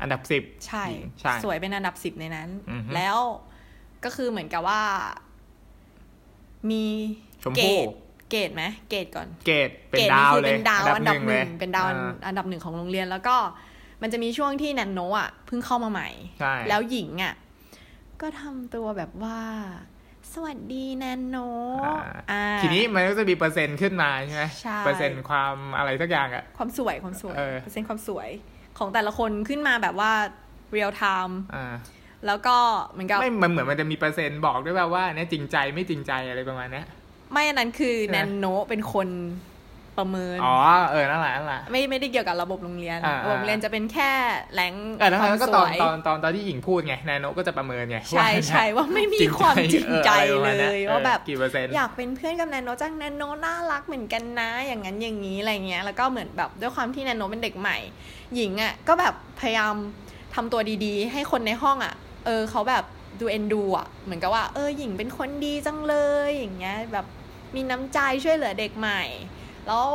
อันดับสิบใช่ใช่ สวยเป็นอันดับสิบในนั้นอือฮึแล้วก็คือเหมือนกับว่า มีชมเกรพู่ดเกรดไหมเกรดก่อน เกรดเป็นเกรดดานี่วคือเลยเป็นดาวอันดับหนึ่งลยเป็นดาวอันอ่อันดับหนึ่งของโรงเรียน แล้วก็มันจะมีช่วงที่แนนโนอะเพิ่งเข้ามาใหม่ใช่แล้วหญิงอะ ก็ทำตัวแบบว่าสวัสดีแนนโนอ่าอ่าทีนี้มันก็จะมีเปอร์เซ็นต์ขึ้นมาใช่ไหมใช่เปอร์เซ็นต์ความอะไรสักอย่างอะความสวยความสวยเออเปอร์เซ็นต์ความสวย ของแต่ละคนขึ้นมาแบบว่า real time อ่าแล้วก็เหมือนกับไม่มันเหมือนมันจะมีเปอร์เซ็นต์บอกด้วยแบบว่าเนี่ยจริงใจไม่จริงใจอะไรประมาณเนี้ยไม่อันนั้นคือใช่ไหมแนนโนเป็นคน ประเมิน อ๋อ เออ นั่นแหละ นั่นแหละ ไม่ ไม่ได้เกี่ยวกับระบบโรงเรียนอ่าระบบโรงเรียนจะเป็นแค่แหล่งเออแล้วความก็สตอวนยตอน ตอน ตอนที่หญิงพูดไงแนโนก็จะประเมินไง ใช่ว่าใช่ว่าไม่มีจริงความจริงใจอออะไรประมาณเลนี้ยออว่าแบบกี่เปอร์เซ็นต์อยากเป็นเพื่อนกับแนนโนจังแนนโนน่ารักเหมือนกันนะ อย่างนั้น อย่างนี้ อะไรเงี้ย แล้วก็เหมือนแบบด้วยความที่แนนโนเป็นเด็กใหม่ หญิงอะ ก็แบบพยายามทำตัวดีๆ ให้คนในห้องอะ เออ เขาแบบดูเอ็นดูอะ เหมือนกับว่า เออ หญิงเป็นคนดีจังเลย อย่างเงี้ย แบบมีน้ำใจช่วยเหลือเด็กใหม่ แล้ว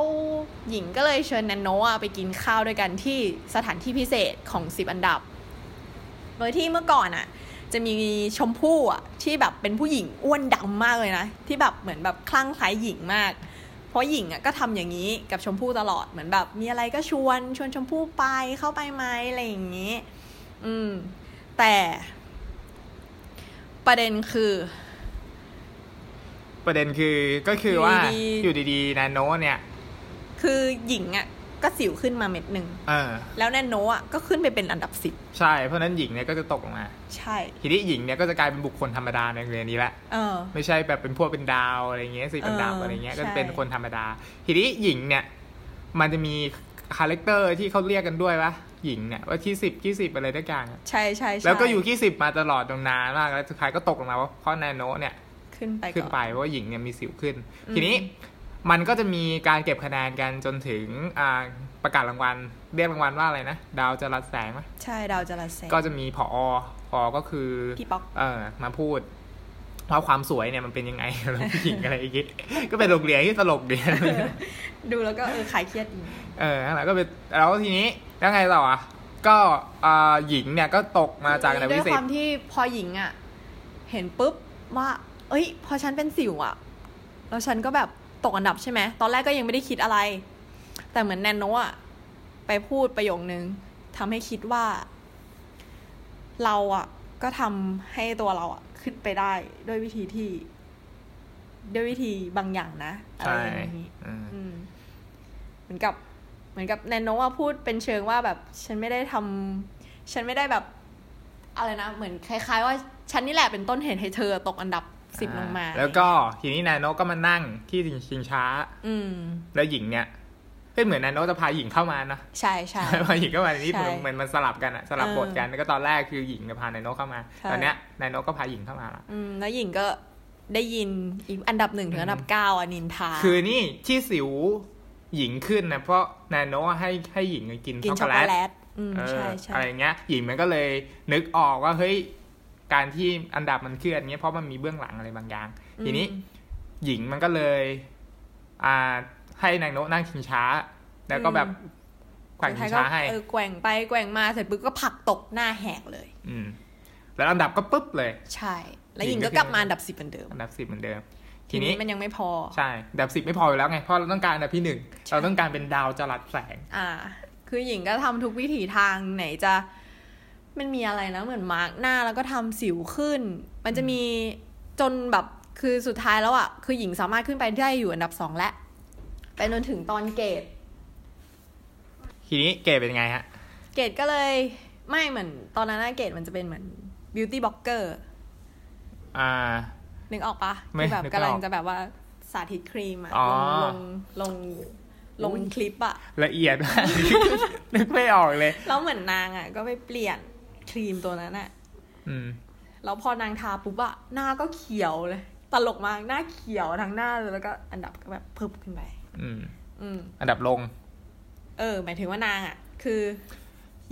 หญิงก็เลยเชิญแนนโนะไปกินข้าวด้วยกันที่สถานที่พิเศษของสิบอันดับ โดยที่เมื่อก่อนอะ จะมีชมพู่อะที่แบบเป็นผู้หญิงอ้วนดำมากเลยนะ ที่แบบเหมือนแบบคลั่งคล้ายหญิงมาก เพราะหญิงอะก็ทำอย่างนี้กับชมพู่ตลอดเหมือนแบบ มีอะไรก็ชวนชวนชมพู่ไปเข้าไปไหมอะไรอย่างนี้ อืม แต่ประเด็นคือ ประเด็นคือก็คือว่าอยู่ดีๆอยู่ดีๆแนนโนเนี่ย คือหญิงอะก็สิวขึ้นมาเม็ดหนึ่งเออแล้วแนนโนอะก็ขึ้นไปเป็นอันดับสิบใช่ เพราะฉะนั้นหญิงเนี่ยก็จะตกลงมา ใช่ ทีนี้หญิงเนี่ยก็จะกลายเป็นบุคคลธรรมดาในโรงเรียนนี้แหละเออไม่ใช่แบบเป็นพวกเป็นดาวอะไรเงี้ยสิเป็นดาวเอออะไรเงี้ยใช่ก็จะเป็นคนธรรมดา ทีนี้หญิงเนี่ย มันจะมี character ที่เขาเรียกกันด้วยวะหญิงเนี่ยว่าที่สิบที่สิบอะไรทุกอย่างอะใช่ใช่ใช่แล้วก็อยู่ที่สิบมาตลอดตรงนานมากแล้วสุดท้ายก็ตกลงมาว่าเพราะนาโนเนี่ย ขึ้นไปขึ้นก่อนไปเพราะว่าหญิงเนี่ยมีสิวขึ้นอืมทีนี้มันก็จะมีการเก็บคะแนนกันจนถึงอ่าประกาศรางวัลเรียกรางวัลว่าอะไรนะ ดาวจรัสแสงไหมใช่ดาวจรัสแสง ก็จะมีผอผอก็คือพี่ป๊อกเออมาพูดว่าความสวยเนี่ยมันเป็นยังไงแล้วผู้หญิงอะไรอย่างงี้ก็เป็นโรงเรียนที่ตลกดีดูแล้วก็เออขายเครียดดีเออนั่นแหละก็เป็นแล้วทีนี้แล้วไงต่ออะก็อ่าหญิงเนี่ยก็ตกมาจากอันดับด้วที่ยสิคบวามที่พอหญิงอะ เห็นปุ๊บว่า เอ้ย พอฉันเป็นสิวอะแล้วฉันก็แบบตกอันดับใช่ไหม ตอนแรกก็ยังไม่ได้คิดอะไร แต่เหมือนแนนโนอะไปพูดประโยคนึงทำให้คิดว่า เราอะก็ทำให้ตัวเราอะขึ้นไปได้ด้วยวิธีที่ ด้วยวิธีบางอย่างนะอะไรใช่อย่างนี้อืมอืมเหมือนกับ เหมือนกับแนนโนว่าพูดเป็นเชิงว่าแบบ ฉันไม่ได้ทำฉันไม่ได้แบบอะไรนะ เหมือนคล้าย ๆ ว่าฉันนี่แหละเป็นต้นเหตุให้เธอตกอันดับ สิบลงมา แล้วก็ทีนี้นายโนก็มานั่งที่ชิงช้า อืม แล้วหญิงเนี่ยก็เหมือนนายโนจะพาหญิงเข้ามานะใช่ใช่พาหญิงเข้ามาในนี้ใช่เหมือนมันสลับกันอะสลับเออบทกันแล้วก็ตอนแรกคือหญิงเนี่ยพานายโนเข้ามาใช่ตอนเนี้ยนายโนก็พาหญิงเข้ามาละอืมแล้วหญิงก็ได้ยินอีกอันดับหนึ่งถึงอันดับเก้าอะนินทา คือนี่ที่สิวหญิงขึ้นนะเพราะนายโนให้ให้หญิงกินกินช็อกช็โกอกโกแลแลตตอืมเออใช่ใช่อะไรเงี้ย หญิงมันก็เลยนึกออกว่าเฮ้ย การที่อันดับมันเคลื่อนเงี้ยเพราะมันมีเบื้องหลังอะไรบางอย่าง ทีนี้อืมหญิงมันก็เลย อ่าให้นางโนนั่งชิงช้า แล้วก็แบบแขว่งชิงช้าให้เออแกว่งไปแกว่งมาเสร็จปุ๊บก็ผลักตกหน้าแหกเลย อืม แล้วอันดับก็ปุ๊บเลย ใช่ แล้วหหญิญิงงก็ก็กลับมาอันดับสิบเหมือนเดิมอันดับสิบเหมือนเดิม ทีทีนี้นี้มันยังไม่พอใช่อันดับสิบไม่พออยู่แล้วไงเพราะเราต้องการอันดับที่หนึ่งใช่เราต้องการเป็นดาวจรัสแสง อ่า คือหญิงก็ทำทุกวิถีทางไหนจะ มันมีอะไรนะเหมือนมาร์กหน้าแล้วก็ทำสิวขึ้น มันจะมีจนแบบคือสุดท้ายแล้วอะ คือหญิงสามารถขึ้นไปได้อยู่อันดับสองแล้วไปจนถึงตอนเกรดทีนี้เกรดเป็นไงฮะ เกรดก็เลยไม่เหมือนตอนนั้นนะเกรดมันจะเป็นเหมือน beauty blogger อ่านึกออกปะไม่ที่แบบนึกไม่กำลังออกจะแบบว่าสาธิตครีมอะอ๋อลงลงลงลงคลิปอะละเอียดมากนึกไม่ออกเลย แล้วเหมือนนางอะก็ไปเปลี่ยน ครีมตัวนั้นอะอืมแล้วพอนางทาปุ๊บอะหน้าก็เขียวเลย ตลกมาก หน้าเขียวทั้งหน้าเลยแล้วก็อันดับก็แบบพึบขึ้นไป อืม อืม อันดับลง เออ หมายถึงว่านางอะคือ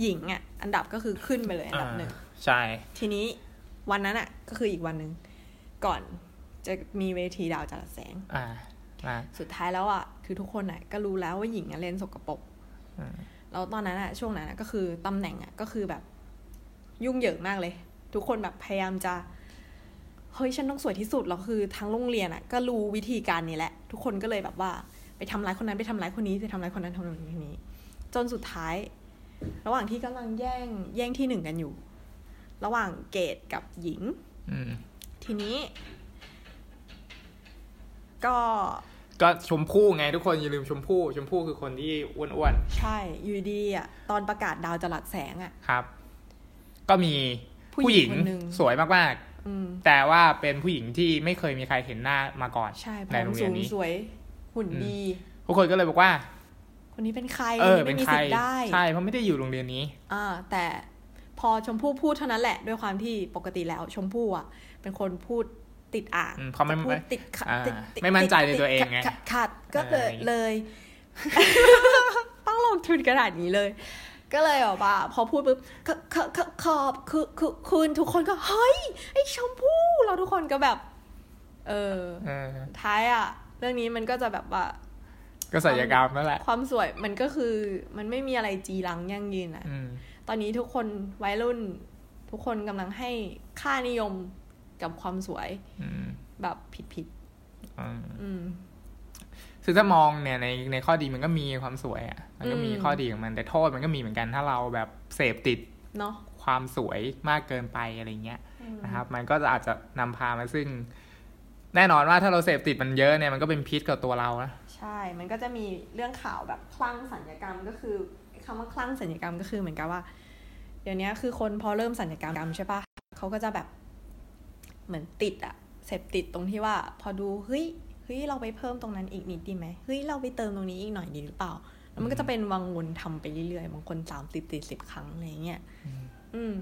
หญิงอะอันดับก็คือขึ้นไปเลยอันดับอ่าหนึ่งใช่ ทีนี้วันนั้นอะก็คืออีกวันหนึ่งก่อนจะมีเวทีดาวจรัสแสงอ่าอ่าสุดท้ายแล้วอะคือทุกคนอะก็รู้แล้วว่าหญิงอะเล่นสกปรกอืมแล้วตอนนั้นอะช่วงนั้นอะก็คือตำแหน่งอะก็คือแบบ ยุ่งเหยิงมากเลย ทุกคนแบบพยายามจะเฮ้ยฉันต้องสวยที่สุดแล้วคือทั้งโรงเรียนอะก็รู้วิธีการนี้แหละ ทุกคนก็เลยแบบว่า ไปทำร้ายคนนั้นไปทำร้ายคนนี้ไปทำร้ายคนนั้นทำร้ายคนนี้ จนสุดท้าย ระหว่างที่กำลังแย่งแย่งที่หนึ่งกันอยู่ ระหว่างเกดกับหญิงอืมทีนี้ ก็ก็ชมพู่ไงทุกคนอย่าลืมชมพู่ ชมพู่คือคนที่อ้วนใช่ อยู่ดีๆอะตอนประกาศดาวจรัสแสงอะๆครับ ก็มีผู้ผู้หหญิญิงงคนหนึ่งสวยมากอืมๆแต่ว่าเป็นผู้หญิงที่ไม่เคยมีใครเห็นหน้ามาก่อนใช่ผในอมโรงเรีสูยนงนี้สวยหุ่นอืมดีทุกคนก็เลยบอกว่า คนนี้เป็นใครเออไม่เป็นมีใครสิทธิ์ได้ใช่เพราะไม่ได้อยู่โรงเรียนนี้อ่าแต่พอชมพู่พูดเท่านั้นแหละด้วยความที่ปกติแล้วชมพู่อะ เป็นคนพูดติดอ่างอืมเพราะไม่จะพูดติดขัดอ่าติดติดไม่มั่นใจในตัวเองไงขัดขัดก็เลยเออเลย ต้องลงทุนขนาดนี้เลย ก็เลยแบบว่าพอพูดปุ๊บขขขขอบคือคือคุณทุกคนก็เฮ้ยไอชมพู่เราทุกคนก็แบบเออเออท้ายอะ เรื่องนี้มันก็จะแบบว่า ก็ศัลยกรรมนั่นแหละ ความสวยมันก็คือมันไม่มีอะไรจีรังยั่งยืนอะอืมตอนนี้ทุกคนวัยรุ่น ทุกคนกำลังให้ค่านิยมกับความสวยอืมแบบผิดผิดอืมๆอืม คือถ้ามองเนี่ยในในข้อดีมันก็มีความสวยอะ มันก็มีอืมข้อดีของมันแต่โทษมันก็มีเหมือนกันถ้าเราแบบเสพติดเนาะความสวยมากเกินไปอะไรเงี้ยนะครับ มันก็จะอาจจะนำพามาซึ่ง แน่นอนว่าถ้าเราเสพติดมันเยอะเนี่ยมันก็เป็นพิษกับตัวเรานะใช่ มันก็จะมีเรื่องข่าวแบบคลั่งสัญญกรรมก็คือคำว่าคลั่งสัญญกรรมก็คือเหมือนกับว่า เดี๋ยวนี้คือคนพอเริ่มสัญญกรรมใช่ปะเขาก็จะแบบเหมือนติดอะเสพติดตรงที่ว่า พอดูเฮ้ย เฮ้ยเราไปเพิ่มตรงนั้นอีกนิดดีไหมเฮ้ยเราไปเติมตรงนี้อีกหน่อยดีหรือเปล่าเแล้วมันก็จะเป็นวังวนทำไปเรื่อยๆบางคนสามสิบสี่สิบครั้งอะไรเงี้ยอืม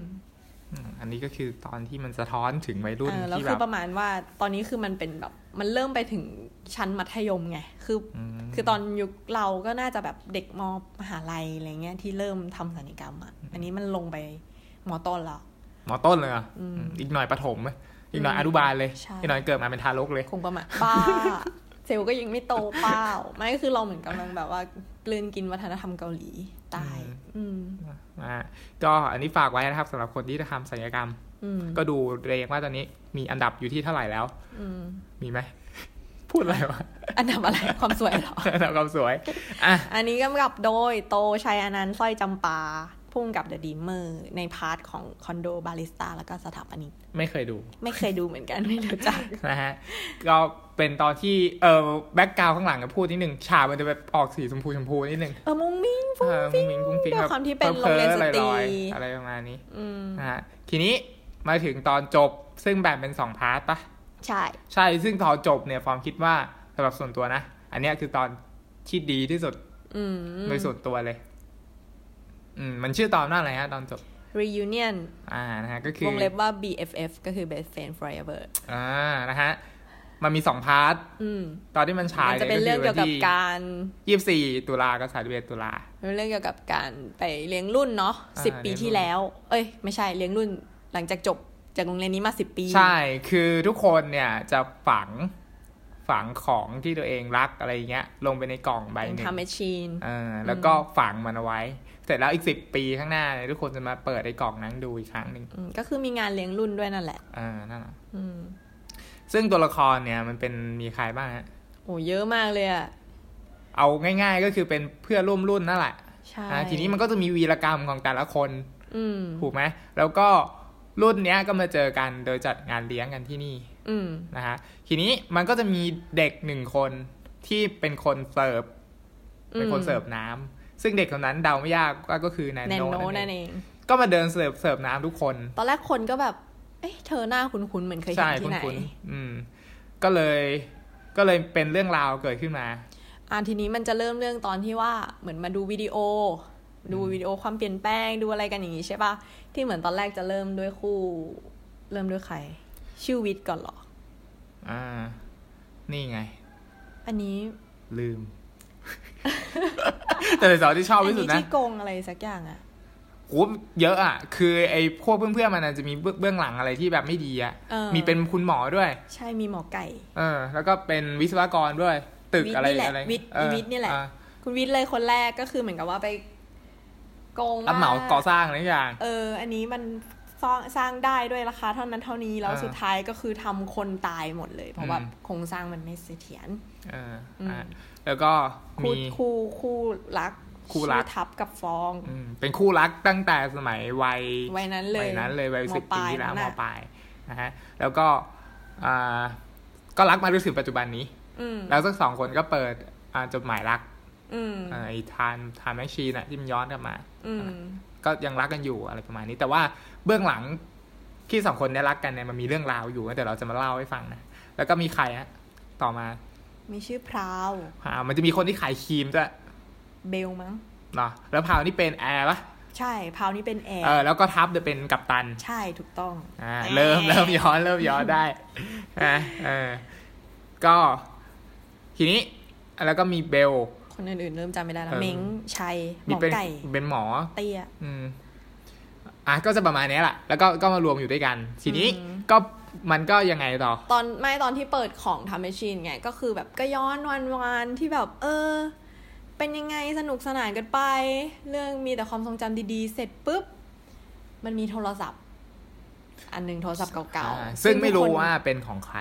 อืมอันนี้ก็คือตอนที่มันสะท้อนถึงวัยรุ่นเออแล้วที่คืแบอบประมาณว่าตอนนี้คือมันเป็นแบบมันเริ่มไปถึงชั้นมัธยมไงคืออมคือตอนยุคเราก็น่าจะแบบเด็กมมหาลัยอะไรเงี้ยที่เริ่มทำศัลยกรรมอะอันนี้มันลงไปมอต้นแล้วหมอต้นเลยเหรอะอืมอีกหน่อยประถมไหม อีกหน่อยอืมอนุบาลเลยใช่อีกหน่อยเกิดมาเป็นทารกเลย คงประมาณบ้าเซลล์ก็ยังไม่โตเปล่าไม่ก็คือเราเหมือนกำลังแบบว่ากลืนกินวัฒนธรรมเกาหลีตาย อืมอ่าก็อันนี้ฝากไว้นะครับสำหรับคนที่จะทำศัลยกรรมอืมก็ดูเองว่าตอนนี้มีอันดับอยู่ที่เท่าไหร่แล้ว อืมมีไหมพูดอะไรวะ อันดับอะไรความสวยเหรอ อันดับความสวยอะอันนี้กำกับโดยโตชัยอนันต์สร้อยจำปา ผู้กำกับ The Dreamer ใน part ของคอนโดบาริสต้าแล้วก็สถาปนิกไม่เคยดู ไม่เคยดูเหมือนกันไม่รู้จักนะฮะก็เป็นตอนที่เออ background ข้างหลังก็พูดนิดหนึ่งฉากมันจะแบบออกสีชมพูชมพูนิดหนึ่งเออมุ้งมิ้งเออมุ้งมิ้งฟรุ้งฟริ้งด้วยแบบความที่เป็นโรงเรียนสตรีพ้อๆลอยๆอะไรประมาณนี้อืมนะฮะทีนี้มาถึงตอนจบซึ่งแบ่งเป็นสอง part ปะใช่ ใช่ซึ่งตอนจบเนี่ยฟอร์มคิดว่าสำหรับส่วนตัวนะ อันเนี้ยคือตอนที่ดีที่สุดอืมโดยส่วนตัวเลย อืมมันชื่อตอนว่าอะไรฮะตอนจบ reunion อ่านะฮะก็คือวงเล็บว่า BFF ก็คือ best friend forever อ่านะฮะมันมีสองพาร์ทอืมตอนที่มันฉายมันจะเป็นเรื่องเกี่ยวกับการยี่สิบสี่ตุลากับสามสิบเอ็ดตุลาเป็นเรื่องเกี่ยวกับการไปเลี้ยงรุ่นเนาะอ่าสิบปีเลี้ยงรุ่นที่แล้ว เอ้ย ไม่ใช่เลี้ยงรุ่นหลังจากจบจากโรงเรียนนี้มาสิบปี ใช่ คือทุกคนเนี่ยจะฝังฝังของที่ตัวเองรักอะไรเงี้ย ลงไปในกล่องใบหนึ่งทำแมชชีนเออแล้วก็ฝังมันเอาไว้ เสร็จแล้วอีกสิบปีข้างหน้าเนี่ยทุกคนจะมาเปิดไอ้กล่องนั้นดูอีกครั้งหนึ่งอืมก็คือมีงานเลี้ยงรุ่นด้วยนั่นแหละอ่านั่นแหละอืมซึ่งตัวละครเนี่ยมันเป็นมีใครบ้างฮะโอ้เยอะมากเลยอะเอาง่าย ๆ ก็คือเป็นเพื่อนร่วมรุ่นนั่นแหละใช่อ่าทีนี้มันก็จะมีวีรกรรมของแต่ละคนอืมถูกไหมแล้วก็รุ่นเนี้ยก็มาเจอกันโดยจัดงานเลี้ยงกันที่นี่อืมนะฮะทีนี้มันก็จะมีเด็กหนึ่งคนที่เป็นคนเสิร์ฟเป็นคนเสิร์ฟน้ำ ซึ่งเด็กคนนั้นเดาไม่ยากว่าก็คือแนนแนนโนโนนั่นั่นนเองเองก็มาเดินเสิร์ฟเสิร์ฟน้ำทุกคน ตอนแรกคนก็แบบ เอ๊ะเธอหน้าคุ้นๆเหมือนเคยเห็ใช่นที่ไหนคุ้นๆอืม ก็เลยก็เลยเป็นเรื่องราวเกิดขึ้นมา อ่าทีนี้มันจะเริ่มเรื่องตอนที่ว่าเหมือนมาดูวิดีโอ ดูวิดีโอความเปลี่ยนแปลงดูอะไรกันอย่างนี้ใช่ปะที่เหมือนตอนแรกจะเริ่มด้วยคู่ เริ่มด้วยใคร ชื่อวิทย์ก่อนเหรอ อ่า นี่ไง อันนี้ลืม แต่เป็นสองที่ชอบอันที่สุดนี้นะที่โกงอะไรสักอย่างอะโหเยอะอะ คือไอ้พวกเพื่อนๆมันอาจจะมีเบื้องเบื้องหลังอะไรที่แบบไม่ดีอะเออมีเป็นคุณหมอด้วย ใช่มีหมอไก่ เออ แล้วก็เป็นวิศวกรด้วย ตึกวิทย์อะไรนี่แหละอะไรวิทย์เออวิทย์นี่แหละอ่าคุณวิทย์เลยคนแรกก็คือเหมือนกับว่าไปโกงรับเหมาก่อสร้างอะไรอย่าง เออ อันนี้มันสร้างสร้างได้ด้วยราคาเท่านั้นเท่านี้แล้วอ่าสุดท้ายก็คือทำคนตายหมดเลย เพราะว่าอืมโครงสร้างมันไม่เสถียรเอออืมอ่า แล้วก็คู่มีคู่คู่รักคู่รักชื่อทับกับฟองอืมเป็นคู่รักตั้งแต่สมัยวัยวัยนั้นเลยวัยนั้นเลยวัยมสิบปปีลายที่แล้วนั่นมน่ะปลายนะฮะแล้วก็อ่าก็รักมาจนถึงปัจจุบันนี้อืมแล้วสักสองคนก็เปิดอ่าจดหมายรักอืมอ่าไอ้ทานทานแมชชีนอะที่มันย้อนกลับมาอืมก็ยังรักกันอยู่อะไรประมาณนี้ แต่ว่าเบื้องหลังที่สองคนเนี้รักกันเนี่ยมันมีเรื่องราวอยู่แต่เราจะมาเล่าให้ฟังนะแล้วก็มีใครฮะต่อมา มีชื่อพราวอ่ามันจะมีคนที่ขายครีมด้วยเบลมั้งเนาะแล้วพราวนี่เป็นแอร์ปะใช่พราวนี่เป็นแอร์เออแล้วก็ทับจะเป็นกัปตัน ใช่ถูกต้องอ่าเริ่มเริ่มย้อนเริ่มย้อนได้อะเออก็ ทีนี้ แล้วก็มีเบล คนอื่นๆ เริ่มจำไม่ได้แล้วเออเม้งชัยหมมีอเป็นไก่เป็นหมอเตี้ยอืมอะก็จะประมาณนี้แหละแล้วก็ก็มารวมอยู่ด้วยกัน ทีนี้อืมก็ มันก็ยังไงต่อ ตอนไม่ตอนที่เปิดของ time machine ไง ก็คือแบบก็ย้อนวันวานๆที่แบบ เออ เป็นยังไงสนุกสนานกันไป เรื่องมีแต่ความทรงจำดีๆ เสร็จปุ๊บ มันมีโทรศัพท์ อันหนึ่งโทรศัพท์เก่าอ่าๆซึ่งไม่รู้ทุกคนว่าเป็นของใคร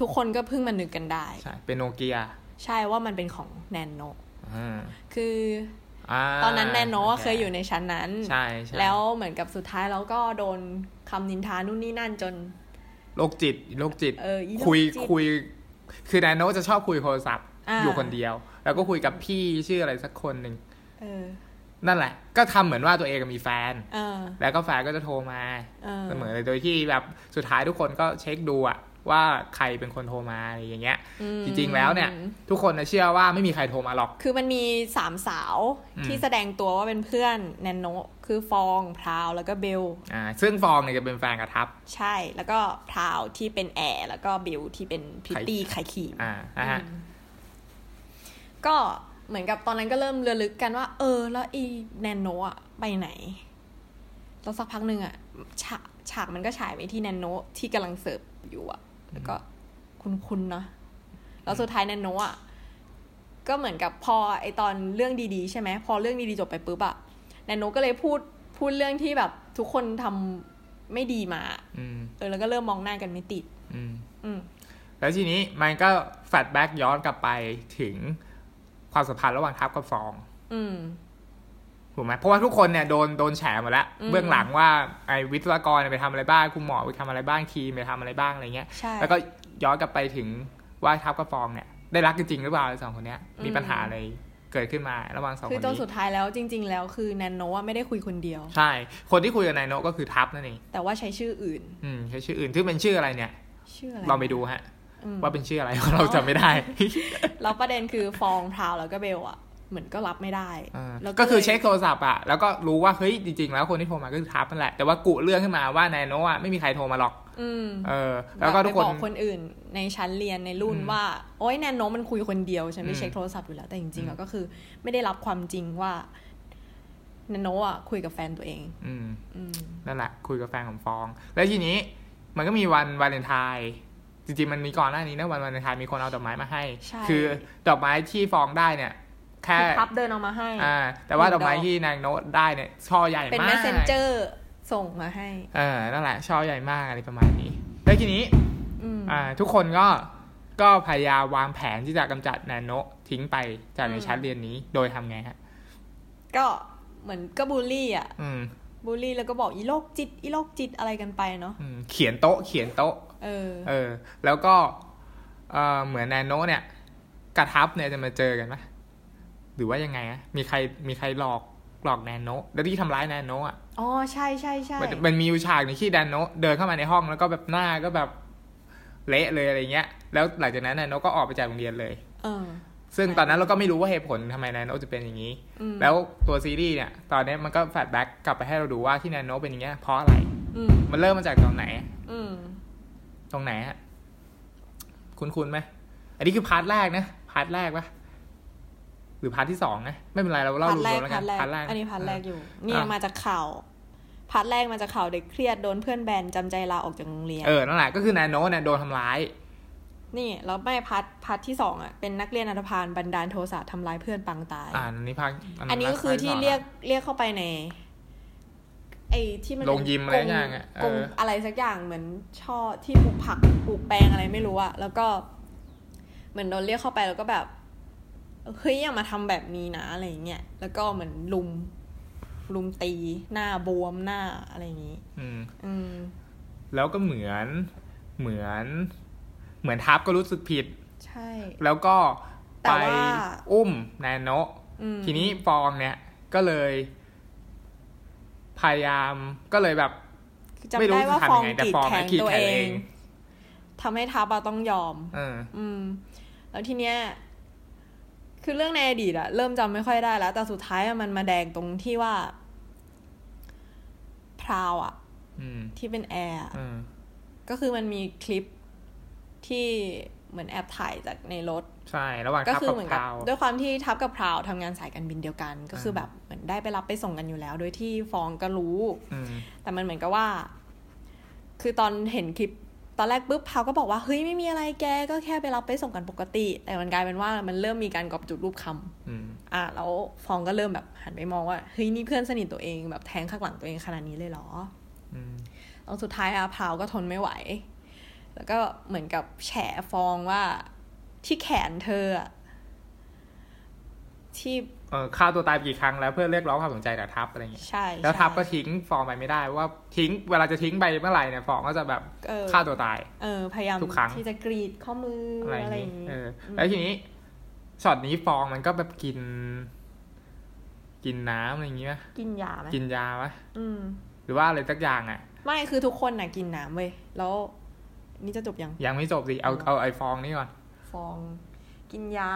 ทุกคนก็เพิ่งมานึกกันได้ ใช่ เป็นโนเกีย ใช่ว่ามันเป็นของแนนโนอ่าคืออ่าตอนนั้นแนนโนโเคยอยู่ในชั้นนั้นใช่ใช่แล้วเหมือนกับสุดท้ายเราก็โดนคำนินทานู่นนี่นั่นจน โรคจิตโรคจิตเอออีโรคุยจิตคุย คือแนนโนจะชอบคุยโทรศัพท์อ่าอยู่คนเดียว แล้วก็คุยกับพี่ชื่ออะไรสักคนหนึ่งเออนั่นแหละ ก็ทำเหมือนว่าตัวเองมีแฟนเออแล้วก็แฟนก็จะโทรมาเออเสมอเลยโดยที่แบบสุดท้ายทุกคนก็เช็คดูอะ ว่าใครเป็นคนโทรมาอะไรอย่างเงี้ยอืมจริงๆแล้วเนี่ย ทุกคนน่ะเชื่อว่าไม่มีใครโทรมาหรอก คือมันมีสามสาวอืมที่แสดงตัวว่าเป็นเพื่อนแนนโนคือฟองพราวแล้วก็เบลอ่าซึ่งฟองเนี่ยจะเป็นแฟนกับทับ ใช่แล้วก็พราวที่เป็นแอร์แล้วก็เบลที่เป็นพริตตี้ไข่ขีมอ่านะฮะอืมก็เหมือนกับตอนนั้นก็เริ่มเรือลึกกันว่า เออ แล้วอีแนนโนอะไปไหนแล้วสักพักหนึ่งอะฉากฉากมันก็ฉายไปที่แนนโนที่กำลังเสิร์ฟอยู่อะ แล้วก็คุ้นๆเนาะแล้วสุดท้ายแนนโนอะก็เหมือนกับพอไอตอนเรื่องดีๆ ใช่ไหมพอเรื่องดีๆจบไปปุ๊บอะแนนโนก็เลยพูดพูดเรื่องที่แบบทุกคนทำไม่ดีมาอืมเออแล้วก็เริ่มมองหน้ากันไม่ติด อืมอืมแล้วทีนี้มันก็แฟลชแบ็กย้อนกลับไปถึงความสัมพันธ์ระหว่างทัพกับฟอง อืม ถูกไหมเพราะว่าทุกคนเนี่ยโดนโดนแฉหมดแล้วอืมเบื้องหลังว่าไอ้วิศวกรเนี่ยไปทำอะไรบ้างคุณหมอไปทำอะไรบ้างทีมไปทำอะไรบ้างอะไรเงี้ยใช่แล้วก็ย้อนกลับไปถึงว่าทัพกับฟองเนี่ยได้รักกันจริงหรือเปล่าไอ้สองคนเนี้ยอืมมีปัญหาอะไรเกิดขึ้นมาระหว่างสองคคือนจนนี้สุดท้ายแล้วจริง ๆ แล้วคือแนนโนอะไม่ได้คุยคนเดียว ใช่ คนที่คุยกับนายโนก็คือทัพนั่นเองแต่ว่าใช้ชื่ออื่น อืมใช้ชื่ออื่นที่เป็นชื่ออะไรเนี่ยชื่ออะไรเราไปดูฮะอืมว่าเป็นชื่ออะไรเพราะเราจำไม่ได้ แล้วประเด็นคือฟองพราวแล้วก็เบลอะ เหมือนก็รับไม่ได้อ่าแล้วก็คือลยเช็คโทรศัพท์อะแล้วก็รู้ว่าเฮ้ยจริงๆ แล้วคนที่โทรมาก็คือทัพนั่นแหละ แต่ว่ากุเรื่องขึ้นมาว่านายโนะอะไม่มีใครโทรมาหรอกอืมเออ แล้วก็ทุกคนไปบอกคนอื่น ในชั้นเรียนในรุ่นอืมว่า โอ๊ยแนนโนมันคุยคนเดียวฉันไม่อืมเช็คโทรศัพท์อยู่แล้ว แต่จริงๆอือะมก็คือ ไม่ได้รับความจริงว่าแนนโนอะคุยกับแฟนตัวเองอืมอืมนั่นแหละ คุยกับแฟนของฟอง แล้วทีนี้ มันก็มีวันวาเลนไทน์จริงๆมันมีก่อนหน้านี้นะวันวาเลนไทน์มีคนเอาดอกไม้มาให้ใช่คือดอกไม้ที่ฟองได้เนี่ย แค่คือพับเดินออกมาให้อ่าแต่ว่าหนึ่ดองกไม้ดอกที่นางโนะได้เนี่ยช่อใหญ่เป็นมากเมสเซนเจอร์ส่งมาให้เออนั่นแหละช่อใหญ่มากอะไรประมาณนี้แล้วทีนี้อืมอ่า ทุกคนก็ก็พยายามวางแผนที่จะกำจัดแนนโนะทิ้งไปจากในอืมชั้นเรียนนี้ โดยทำไงฮะ ก็เหมือนก็บูลลี่อะอืมบูลลี่แล้วก็บอกอีโรคจิตอีโรคจิตอะไรกันไปเนาะอืมเขียนโต๊ะ เขียนโต๊ะ เออ เออ แล้วก็ เออเหมือนแนนโนะเนี่ยกระทับเนี่ยจะมาเจอกันไหม หรือว่ายังไงอะมีใครมีใครหลอกหลอกแนนโนะแล้วที่ทำร้ายแนนโนะอะอ๋อใช่ใช่ใช่มันมันมีอยู่ฉากหนึงที่แนนโนะเดินเข้ามาในห้องแล้วก็แบบหน้าก็แบบเละเลยอะไรเงี้ย แล้วหลังจากนั้นแนนโนะก็ออกไปจากโรงเรียนเลยเออซึ่งตอนนั้นเราก็ไม่รู้ว่าเหตุผลทำไมแนนโนะจะเป็นอย่างนี้อืมแล้วตัวซีรีส์เนี่ย ตอนนี้มันก็ flashback กลับไปให้เราดูว่าที่แนนโนะเป็นอย่างเงี้ยเพราะอะไรอืมมันเริ่มมาจากตอนไหนอืมตรงไหนฮะ คุ้นๆไหมอันนี้คือ part แรกนะ part แรกปะ หรือ part ที่สองนะไม่เป็นไรเราเล่า part แรกรวมๆแล้วพากัน part แรก part แรกอันนี้ part แรกอยู่เนี่ยอะมาจากข่าว part แรกมาจากข่าวเด็กเครียดโดนเพื่อนแบนจำใจลาออกจากโรงเรียนเออนั่นแหละก็คือแนนโนะเนี่ยโดนทำร้าย นี่แล้วไม่ part part ที่สองอะเป็นนักเรียนอันธพาลบันดาลโทสะทำร้ายเพื่อนปางตายอ่าอันนี้ part อันนี้ก็คือที่เรียกเรียกเข้าไปในไอ้ที่มันโรงยิมอะไรอย่างเงี้ยกรงเอออะไรสักอย่างเหมือนช่อที่ปลูกผักปลูกแปลงอะไรไม่รู้อะแล้วก็ เหมือนโดนเรียกเข้าไปแล้วก็แบบ เฮ้ยอย่ามาทำแบบนี้นะอะไรอย่างเงี้ยแล้วก็เหมือนลุมลุมตีหน้าบวมหน้าอะไรอย่างงี้ อืม อืม แล้วก็เหมือนเหมือน เหมือนทับก็รู้สึกผิด ใช่ แล้วก็แต่ไปว่าอุ้มแนนโนะอืมทีนี้ฟองเนี่ย ก็เลย พยายามก็เลยแบบจำไม่รู้ได้ว่าจะฟทำอยังงไงแต่กรีดฟองแขอะนกรีดตัวแขนเอเองงทำให้ทับอะต้องยอมเอออืม แล้วทีเนี้ย คือเรื่องในอดีตอะเริ่มจำไม่ค่อยได้แล้ว แต่สุดท้ายอะมันมาแดงตรงที่ว่า พราวอะอืมที่เป็นแอร์อะเออก็คือมันมีคลิปที่เหมือนแอบถ่ายจากในรถ ใช่ ระหว่างก็ทับคือกับเหมือนพกับราวด้วยความที่ทับกับพราวทำงานสายการบินเดียวกัน ก็คืออ่าแบบเหมือนได้ไปรับไปส่งกันอยู่แล้ว โดยที่ฟองก็รู้อืมแต่มันเหมือนกับว่า คือตอนเห็นคลิป ตอนแรกปุ๊บพาวก็บอกว่าเฮ้ยไม่มีอะไรแกก็แค่ไปรับไปส่งกันปกติ แต่มันกลายเป็นว่ามันเริ่มมีการกอบจุดรูปคำอืมอะแล้วฟองก็เริ่มแบบหันไปมองว่าเฮ้ยนี่เพื่อนสนิทตัวเองแบบแทงข้างหลังตัวเองขนาดนี้เลยเหรออืมแล้วสุดท้ายอะพาวก็ทนไม่ไหว แล้วก็เหมือนกับแฉฟองว่าที่แขนเธออะที่เออ ฆ่าตัวตายไปกี่ครั้งแล้วเพื่อเรียกร้องความสนใจจากทัพอะไรเงี้ยใช่แล้วทัพใช่ก็ทิ้งฟองไปไม่ได้เพราะว่าทิ้งเวลาจะทิ้งไปเมื่อไหร่เนี่ยฟองก็จะแบบเออฆ่าตัวตาย เออพยายามทุกครั้งที่จะกรีดข้อมืออะไรอะไรออย่างย่างนี้นี้เอออืมแล้วทีนี้ช็อตนี้ฟองมันก็แบบกิน กินน้ำอะไรอย่างงี้ไหมกินยาไหมกินยาไหมอืมหรือว่าอะไรสักอย่างอะ ไม่คือทุกคนน่ะกินน้ำเว้ยแล้วนี่จะจบยังยังไม่จบสิเอาเอาไอฟองนี่ก่อน ฟอง กินยา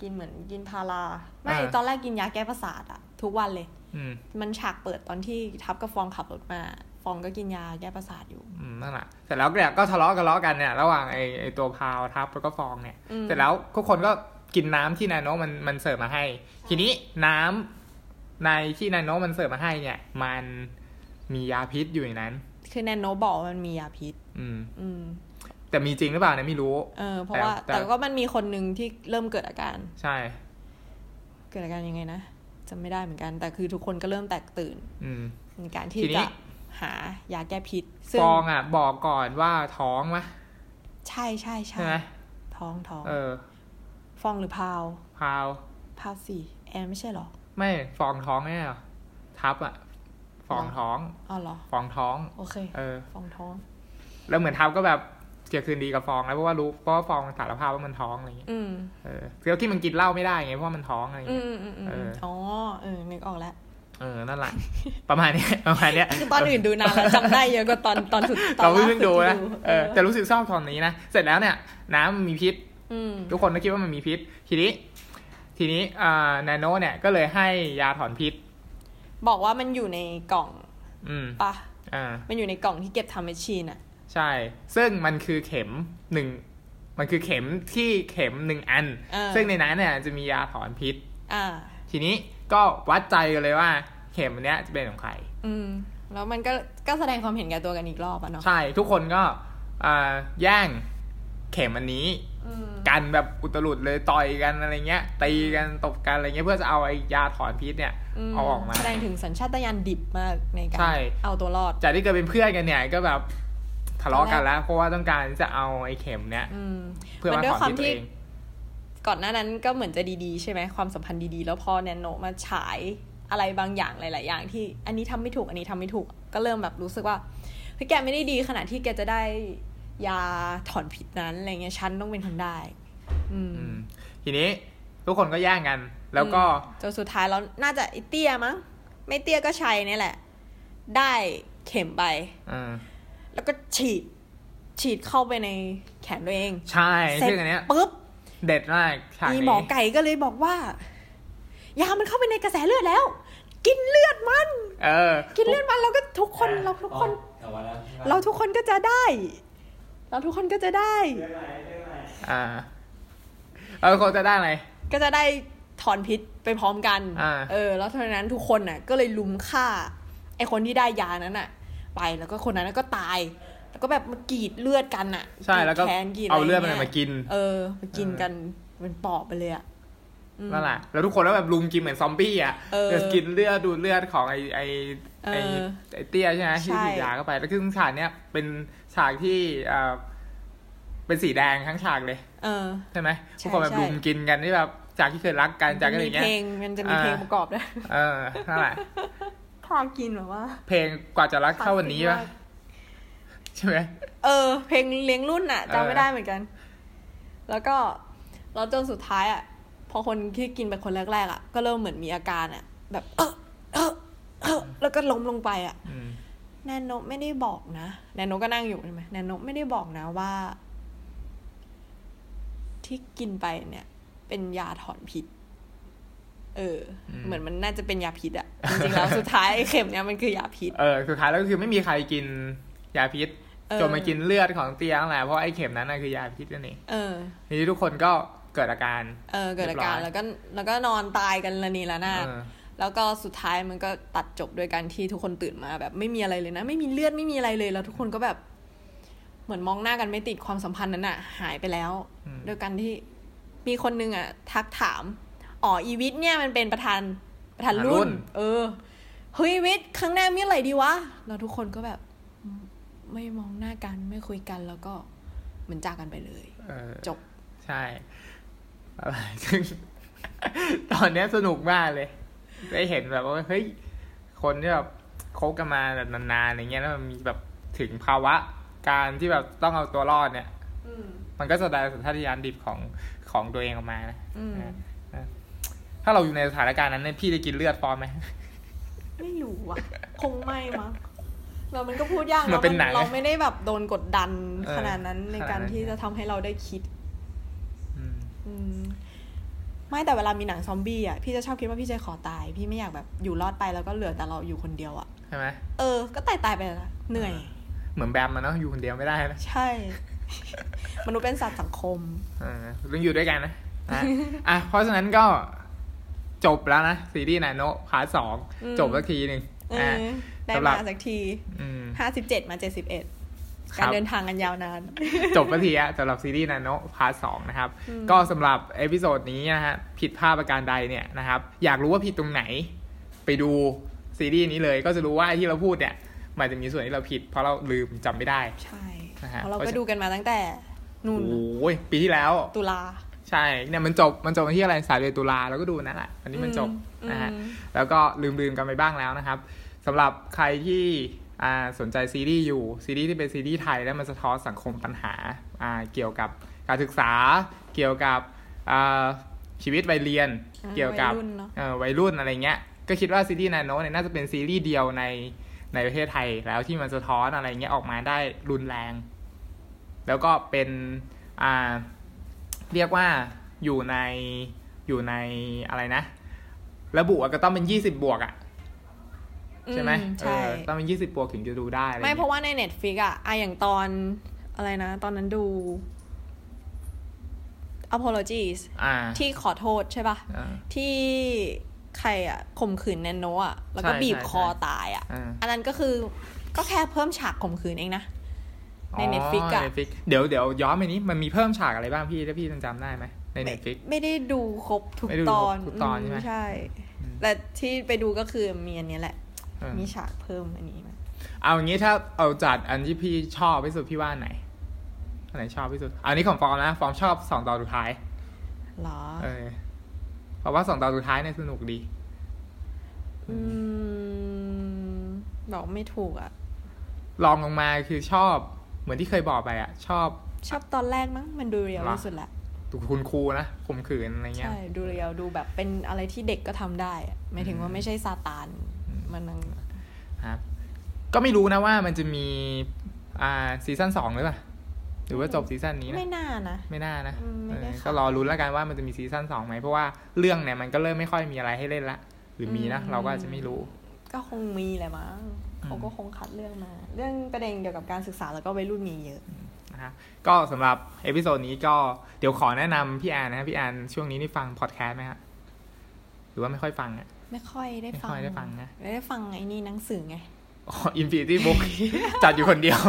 กินเหมือนกินพาราไม่อ่าตอนแรกกินยาแก้ประสาทอะทุกวันเลยอืมมันฉากเปิดตอนที่ทับกับฟองขับรถมาฟองก็กินยาแก้ประสาทอยู่อืมนั่นแหละเสร็จแล้วเนี่ยก็ทะเลาะกันเลาะกันเนี่ยระหว่างไอไอตัวพาวทับแล้วก็ฟองเนี่ยอืมเสร็จแล้วทุกคนก็กินน้ำที่นาโนมันมันเสิร์ฟมาให้ ทีนี้น้ำในที่นาโนมันเสิร์ฟมาให้เนี่ย มันมียาพิษอยู่ในนั้น คือแนนโนบอกว่ามันมียาพิษ อืม อืม แต่มีจริงหรือเปล่าเนี่ยไม่รู้ เออเพราะว่าแต่แต่ก็มันมีคนหนึ่งที่เริ่มเกิดอาการ ใช่ เกิดอาการยังไงนะจำไม่ได้เหมือนกัน แต่คือทุกคนก็เริ่มแตกตื่น อืมในการที่ทีนี้จะหายาแก้พิษซึ่ฟองอะ บอกก่อนว่าท้องมะใช่ใช่ใช่ใช่ไหมท้องท้องเออ ฟองหรือพาว พาวพาวสี่แอนไม่ใช่เหรอ ไม่ฟองท้องแน่เหรอทับอะฟองท้องอ๋อเหรอฟองท้อง โอเค เออฟองท้อง แล้วเหมือนทับก็แบบ เสียคืนดีกับฟองแล้วเพราะว่ารู้เพราะว่าฟองสารภาพว่ามันท้องอะไรอย่างเงี้ยอืมเออแล้วที่มันกินเหล้าไม่ได้ไงเพราะว่ามันท้องอะไรอย่างอืเงี้ยมอืมอืมเอออ๋อเออนึกออกแล้วเออ นั่นแหละ ประมาณเนี้ยประมาณเนี้ยคือตอนอื่นดูนานแล้วจำได้เยอะกว่าตอนตอนสุดตอนเราล่าเพิ่งสุดูที่นะเออแต่รู้สึกชอบตอนนี้นะ เสร็จแล้วเนี่ย น้ำมันมีพิษอืมทุกคนก็คิดว่ามันมีพิษ ทีนี้ ทีนี้อ่านาโนเนี่ยก็เลยให้ยาถอนพิษ บอกว่ามันอยู่ในกล่อง อืมปะอ่ามันอยู่ในกล่องที่เก็บทำแมชชีนอะ ใช่ ซึ่งมันคือเข็มหนึ่งมันคือเข็มที่เข็มหนึ่งอันอ่าซึ่งในนั้นเนี่ยจะมียาถอนพิษอ่าทีนี้ก็วัดใจกันเลยว่า เข็มอันเนี้ยจะเป็นของใครอืมแล้วมันก็ก็แสดงความเห็นแก่ตัวกันอีกรอบอะเนาะใช่ทุกคนก็อ่าแย่งเข็มอันนี้อืมกันแบบอุตลุดเลยต่อยกันอะไรเงี้ยตีกันตบกันอะไรเงี้ยเพื่อจะเอาไอ้ยาถอนพิษเนี่ยมเอาออกมาแสดงถึงสัญชาตญาณดิบมากในการใช่เอาตัวรอดจากที่เคยเป็นเพื่อนกันเนี่ยก็แบบ ทะเลาะกันแล้ว เพราะว่าต้องการที่จะเอาไอ้เข็มเนี่ยอืมเพื่อมันมาด้วยถอนความพิษตัวที่เองก่อนหน้านั้นก็เหมือนจะดีๆใช่ไหมความสัมพันธ์ดีๆ แล้วพอแนนโนมาฉายอะไรบางอย่างหลาย ๆ อย่าง ที่อันนี้ทำไม่ถูกอันนี้ทำไม่ถูกก็เริ่มแบบรู้สึกว่าเฮ้ยแกไม่ได้ดีขนาดที่แกจะได้ยาถอนพิษนั้นอะไรเงี้ยฉันต้องเป็นคนได้อืมอืม ทีนี้ทุกคนก็แย่งกัน แล้วก็จนสุดท้ายแล้วน่าจะไอเตี้ยมั้ง ไม่เตี้ยก็ชัยเนี่ยแหละ ได้เข็มไปอืม แล้วก็ฉีด ฉีดเข้าไปในแขนตัวเอง ใช่เสร็จซึ่งอันเนี้ยปุ๊บ เด็ดมากฉากมีนี้หมอไก่ก็เลยบอกว่า ยามันเข้าไปในกระแสเลือดแล้ว กินเลือดมัน เออ กินเลือดมันเราก็ทุกคนเราทุกคนแต่ว่าแล้วเราทุกคนก็จะได้ เราทุกคนก็จะได้ อ่าเออคนจะได้อะไร ก็จะได้ถอนพิษไปพร้อมกันอ่าเออ แล้วเท่านั้นทุกคนน่ะ ก็เลยลุมฆ่าไอคนที่ได้ยานั้นน่ะ ไปแล้วก็คนนั้นก็ตาย แล้วก็แบบมากรีดเลือดกันน่ะใช่แล้วก็รีดขนกรีดเอาเลือดะไรมันงี้ยมากิน เออมากินกันเป็นปอบไปเลยอะอืมนั่นแหละแล้วทุกคนก็แบบลุมกินเหมือนซอมบี้อะเออจะกินเลือดดูดเลือดของไอไอไอเออไอเตี้ยใช่ไหมที่ใช่ฉีดยาเข้าไป แล้วคือฉากเนี้ยเป็นฉากที่อ่าเป็นสีแดงทั้งฉากเลย เออใช่ไหมใช่ทุกคนแบบใช่ลุมกินกันที่แบบจากที่เคยรักกันจากอะไรมีอย่างเงี้เพยลงมันจะมีเพลงประกอบด้วยเออนั่นแหละ พอกินแบบว่า เพลงกว่าจะรักเท่าวันนี้ป่ะใช่ไหมเออ เพลงเลี้ยงรุ่นอะเออจำไม่ได้เหมือนกัน แล้วก็แล้วจนสุดท้ายอะพอคนที่กินไปคนแรกๆอะก็เริ่มเหมือนมีอาการอะแบบ เออเออเออแล้วก็ล้มลงไปอะอืมแนนโนไม่ได้บอกนะแนนโนก็นั่งอยู่ใช่ไหมแนนโนไม่ได้บอกนะว่า ที่กินไปเนี่ย เป็นยาถอนพิษ เออ เหมือนมันน่าจะเป็นยาพิษอะจริงๆแล้วสุดท้ายไอ้เข็มเนี่ยมันคือยาพิษเออสุดท้ายแล้วก็คือไม่มีใครกินยาพิษเออจนมากินเลือดของเตียงแหละเพราะไอ้เข็มนั้นน่ะคือยาพิษนั่นเองเออทีนี้ทุกคนก็เกิดอาการ เออ เกิดอาการเรียบร้อยแล้วก็แล้วก็นอนตายกันละนีละนาดเออแล้วก็สุดท้ายมันก็ตัดจบด้วยการที่ทุกคนตื่นมาแบบไม่มีอะไรเลยนะ ไม่มีเลือดไม่มีอะไรเลยแล้วทุกคนก็แบบ เหมือนมองหน้ากันไม่ติดความสัมพันธ์นั้นอะหายไปแล้วอืมโดยการที่มีคนนึงอะทักถาม อ๋ออีวิทย์เนี่ยมันเป็นประธานประธานรุ่น เออเฮ้ยวิทย์ครั้งหน้ามีอะไรดีวะแล้วทุกคนก็แบบอืมไม่มองหน้ากันไม่คุยกันแล้วก็เหมือนจากกันไปเลยเออจบใช่อะไรซึ่งตอนเนี้ยสนุกมากเลย ได้เห็นแบบว่าเฮ้ยคนที่แบบคบกันมาแบบนานๆอย่างเงี้ยแล้วมันมีแบบถึงภาวะ การที่แบบต้องเอาตัวรอดเนี่ยอืมมันก็แสดงสัญชาตญาณดิบของของตัวเองออกมานะอืมนะนะ ถ้าเราอยู่ในสถานการณ์นั้นเนี่ยพี่จะกินเลือดฟอร์มไหมไม่รู้อะ คงไม่มั้งเรามันก็พูดยากมันเป็นหนังเราไม่ได้แบบโดนกดดันเออขนาดนั้นในขนาดนั้นการที่จะทำให้เราได้คิดอืมอืมไม่แต่เวลามีหนังซอมบี้อะพี่จะชอบคิดว่าพี่จะขอตาย พี่ไม่อยากแบบอยู่รอดไปแล้วก็เหลือแต่เราอยู่คนเดียวอะใช่ไหมเออ ก็ตายตายๆไปละเหนื่อย เหมือนแบมมันเนาะอยู่คนเดียวไม่ได้นะใช่ มนุษย์เป็นสัตว์สังคมเออต้องอยู่ด้วยกันนะนะอะเพราะฉะนั้นก็ จบแล้วนะ ซีรีส์นาโนpart สองอืมจบสักทีหนึ่งเออะอได้สำหรัมาบสักทีอืมห้าสิบเจ็ดมาเจ็ดสิบเอ็ดครัการบเดินทางกันยาวนาน จบสักทีอะสำหรับซีรีส์แนนโน part สองนะครับอืมก็สำหรับ episode นี้นะฮะผิดพลาดประการใดเนี่ยนะครับ อยากรู้ว่าผิดตรงไหน ไปดูซีรีส์นี้เลยก็จะรู้ว่าไอ้ที่เราพูดเนี่ย มันจะมีส่วนที่เราผิด เพราะเราลืมจำไม่ได้ ใช่นะฮะเพราะเราก็ดูกันมาตั้งแต่นู่นโอ้ยปีที่แล้ว ตุลา ใช่เนี่ยมันจบมันจบวันที่อะไรสายเดือนตุลาแล้วก็ดูนั่นแหละวันนี้มันจบอืมนะฮะอืมแล้วก็ลืมลืมๆกันไปบ้างแล้วนะครับสำหรับใครที่อ่าสนใจซีรีส์อยู่ซีรีส์ที่เป็นซีรีส์ไทยแล้วมันสะท้อนสังคมปัญหาอ่าเกี่ยวกับการศึกษาเกี่ยวกับอ่าชีวิตวัยเรียนอ่าเกี่ยวกับวัยรุ่นเนอะเอ่อวัยรุ่นอะไรเงี้ยก็คิดว่าซีรีส์นาโนเนี่ยน่าจะเป็นซีรีส์เดียวในในประเทศไทยแล้วที่มันสะท้อนอะไรเงี้ยออกมาได้รุนแรง แล้วก็เป็นอ่า เรียกว่าอยู่ในอยู่ในอะไรนะ ระบุอะก็ต้องเป็นยี่สิบบวกอะใช่ไหมอืใช่เออต้องเป็นยี่สิบบวกถึงจะดูได้อะไรไม่งี้ยเพราะว่าใน Netflix อะอะอย่างตอนอะไรนะ ตอนนั้นดู apologies อ่าที่ขอโทษใช่ปะอ่าที่ใครอะข่มขืนแนนโนอะแล้วก็ใช่บีบใช่คอใช่ตายอะอ่าอันนั้นก็คือก็แค่เพิ่มฉากข่มขืนเองนะ ใน Netflix อะใน Netflix เดี๋ยวเดี๋ยวย้อนไปนี้มันมีเพิ่มฉากอะไรบ้างพี่ถ้าพี่จำได้ไหมในไม่ Netflix ไม่ได้ดูครบทุกไม่ได้ดูตครบอนทุกตอนใช่ไหมใช่อืมแต่ที่ไปดูก็คือมีอันเนี้ยแหละเออมีฉากเพิ่มอันนี้มาเอาอย่างนี้ถ้าเอาจัดอันที่พี่ชอบที่สุดพี่ว่าอันไหนอันไหนชอบที่สุด อันนี้ของฟอร์มนะฟอร์มชอบสองตอนสุดท้ายเหรอเออเพราะว่าสองตอนสุดท้ายเนี่ยสนุกดี อืมบอกไม่ถูกอะลองลงมาคือชอบ เหมือนที่เคยบอกไปอะชอบ ชอบตอนแรกมั้งมันดู real เหรอที่สุดแหละคุณครูนะข่มขืนอะไรเงี้ยใช่ดู real ดูแบบเป็นอะไรที่เด็กก็ทำได้อะหมายถึงว่าไม่ใช่ซาตานอืมมันนั่งครับก็ไม่รู้นะว่ามันจะมีอ่าซีซั่นสองหรือเปล่าหรือว่าจบซีซั่นนี้นะไม่น่านะไม่น่านะอืมไม่ได้เออข่าวก็รอลุ้นแล้วกันว่ามันจะมีซีซั่นสองไหมเพราะว่าเรื่องเนี่ยมันก็เริ่มไม่ค่อยมีอะไรให้เล่นละหรือมีนะอืมเราก็อาจจะไม่รู้ ก็คงมีแหละมั้งอืม เขาก็คงคัดเรื่องมา เรื่องประเด็นเกี่ยวกับการศึกษาแล้วก็วัยรุ่นมีเยอะนะฮะก็สำหรับ episode นี้ก็เดี๋ยวขอแนะนำพี่แอนนะฮะพี่แอนช่วงนี้นี่ฟังพอดแคสต์ไหมฮะหรือว่าไม่ค่อยฟังอะไม่ค่อยได้ไม่ฟังค่อยได้ฟังนะไม่ได้ฟังไอ้นี่หนังสือไงอ๋อ Infinity Book จัดอยู่คนเดียว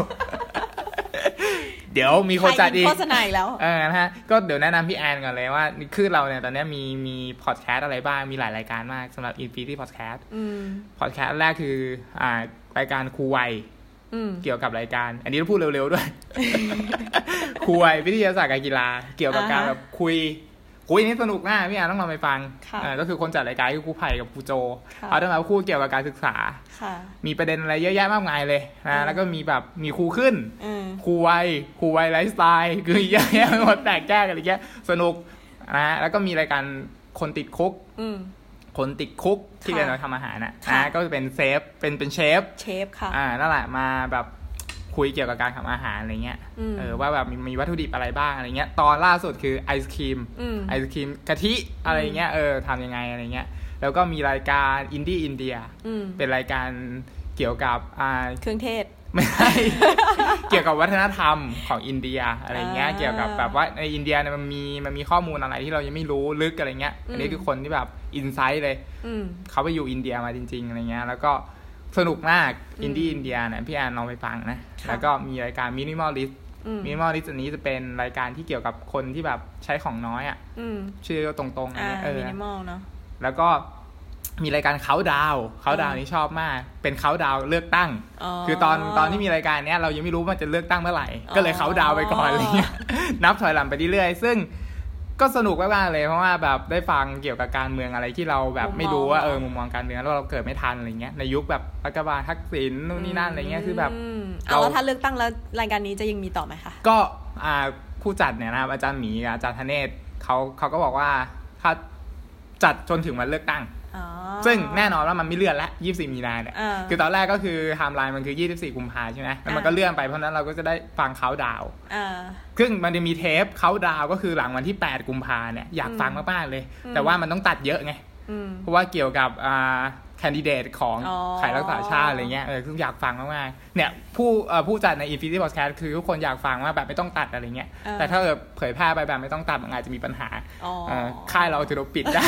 เดี๋ยวมีคนจัดอีกโฆษณาอีกแล้วเออนะฮะก็เดี๋ยวแนะนำพี่แอนก่อนเลยว่าคือเราเนี่ยตอนเนี้ยมีมีพอดแคสต์อะไรบ้างมีหลายรายการมากสำหรับ Infinity Podcast อืมพอดแคสต์แรกคืออ่า รายการครูวัยอืมเกี่ยวกับรายการ อันนี้ต้องพูดเร็วๆด้วยครูวัยวิทยาศาสตร์การกีฬา เกี่ยวกับการอ่าฮะแบบคุยคุยนี่สนุกมากพี่แอนต้องลองไปฟังค่ะเออก็คือคนจัดรายการคือครูไผ่กับครูโจค่ะเขาจะมาพูดเกี่ยวกับการศึกษาค่ะมีประเด็นอะไรเยอะแยะมากมายเลยอืนะมแล้วก็มีแบบมีครูขึ้นอืมครูวัยครูวัยไลฟ์สไตล์คือเยอะแยะไปหมดแตกแยกกันอะไรเงี้ยสนุกนะฮะแล้วก็มีรายการคนติดครัวอืม คนติดครัวที่ค่ะเป็นเราทำอาหารนะค่ะนะก็จะเป็นเซฟเป็นเป็นเชฟเชฟค่ะอ่านั่นแหละมาแบบคุยเกี่ยวกับการทำอาหารอะไรเงี้ยอืมเออว่าแบบมีมีวัตถุดิบอะไรบ้างอะไรเงี้ย ตอนล่าสุดคือไอศครีมอืมไอศครีมกะทิอะไรเงี้ยเออทำยังไงอะไรเงี้ย แล้วก็มีรายการอินดี้อินเดียอืมเป็นรายการเกี่ยวกับอ่าเครื่องเทศ ไม่ใช่เกี่ยวกับวัฒนธรรมของอินเดียอะไรเงี้ยอ่าเกี่ยวกับแบบว่าในอินเดียเนี่ยมันมีมันมีข้อมูลอะไรที่เรายังไม่รู้ลึกอะไรเงี้ยอืมอันนี้คือคนที่แบบ insight เลยอืมเขาไปอยู่อินเดียมาจริงๆอะไรเงี้ยแล้วก็สนุกมากอืมอินดี้อินเดียเนี่ยพี่แอนลองไปฟังนะค่ะแล้วก็มีรายการ minimalist อืม minimalist อันนี้จะเป็นรายการที่เกี่ยวกับคนที่แบบใช้ของน้อยอะอืมชื่อก็ตรงๆอะไรอ่าเงี้ยเออมินิมอลเนาะแล้วก็ มีรายการเขาดาวเขาดาวนี้ชอบมาก เป็นเขาดาวเลือกตั้ง คือตอนตอนที่มีรายการเนี้ยเรายังไม่รู้ว่ามันจะเลือกตั้งเมื่อไหร่อ๋อก็เลยเขาดาวน์ไปก่อนอะไรเงี้ยนับถอยหลังไปเรื่อยๆซึ่งก็สนุกมากๆเลยเพราะว่าแบบได้ฟังเกี่ยวกับการเมืองอะไรที่เราแบบไม่รู้ว่าเออมุมมองการเมืองแล้วเราเกิดไม่ทันอะไรเงี้ยในยุคแบบรัฐบาลทักษิณนู่นนี่นั่นอะไรเงี้ยคือแบบมเราเอาแล้วถ้าเลือกตั้งแล้วรายการนี้จะยังมีต่อไหมคะก็อ่าผู้จัดเนี่ยนะครับอาจารย์หมีกับอาจารย์ธเนศเขาเขาก็บอกว่าถ้าจัดจนถึงวันเลือกตั้งอ๋อ ซึ่งแน่นอนว่ามันไม่เลื่อนละ24 มีนาเนี่ยอ่าคือตอนแรกก็คือไทม์ไลน์มันคือ 24 กุมภาใช่ไหมแล้วมันอ่าก็เลื่อนไปเพราะฉะนั้นเราก็จะได้ฟังเขาดาวน์อ่าซึ่งมันจะมีเทปเขาดาวน์ก็คือหลังวันที่ 8 กุมภาเนี่ยอยากฟังมากๆเลยอืมแต่ว่ามันต้องตัดเยอะไงอืมเพราะว่าเกี่ยวกับอ่า แคนดิเดตของอ๋อไทยรักษาชาติอะไรเงี้ยเออคืออยากฟังมากๆเนี่ยผู้เอ่อผู้จัดใน Infinity Podcast คือทุกคนอยากฟังว่าแบบไม่ต้องตัดอะไรเงี้ยเออแต่ถ้าเกิดเผยแพร่ไปแบบไม่ต้องตัดมันอาจจะมีปัญหาอ๋อเอ่อค่ายเราจะโดนปิดได้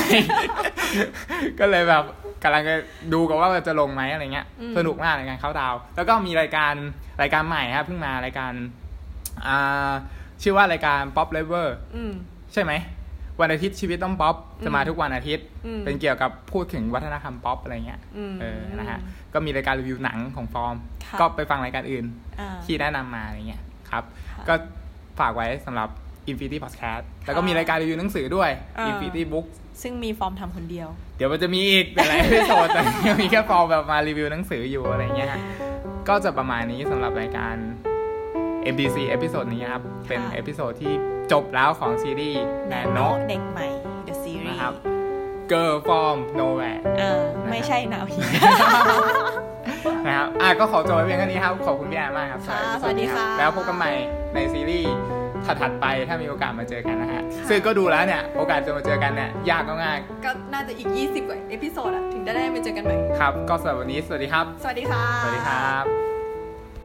ก็เลยแบบกำลังจะดูกันว่าจะลงไหมอะไรเงี้ยอืมสนุกมากในการเข้าดาวน์แล้วก็มีรายการรายการใหม่ครับเพิ่งมารายการอ่าชื่อว่ารายการ Pop Lever อืมใช่ไหม วันอาทิตย์ชีวิตต้องป๊อปจะมาอืมทุกวันอาทิตย์อืมเป็นเกี่ยวกับพูดถึงวัฒนธรรมป๊อปอะไรเงี้ยอืมเออนะฮะก็มีรายการรีวิวหนังของฟอร์มค่ะก็ไปฟังรายการอื่นอ่าที่แนะนำมาอะไรเงี้ยครับค่ะก็ฝากไว้สำหรับ Infinity Podcast แล้วก็ค่ะมีรายการรีวิวหนังสือด้วยอ่า Infinity Book ซึ่งมีฟอร์มทำคนเดียว เดี๋ยวมันจะมีอีกหลายๆ host แต่ยังมีแค่ฟอร์มแบบมารีวิวหนังสืออยู่อะไรเงี้ยฮะก็จะประมาณนี้สำหรับรายการ MDC episode นี้ครับ เป็น episode ที่จบแล้วของซีรีส์แนนโนเด็กใหม่ The Series นะครับ Girl from Nowhere อ่าไม่ใช่ now hereนะครับอะก็ขอจบไว้เพียงเท่านี้ครับ ขอบคุณพี่แอนมากครับค่ะำหรับ สวัสดีค่ะ แล้วพบกันใหม่ในซีรีส์ถัดๆไปถ้ามีโอกาสมาเจอกันนะฮะค่ะซึ่งก็ดูแล้วเนี่ย โอกาสจะมาเจอกันเนี่ยยากมากก็น่าจะอีก 20 กว่า episode อะถึงจะได้ไปเจอกันใหม่ๆครับ ก็สำหรับวันนี้ สวัสดีครับ สวัสดีค่ะ สวัสดีครับ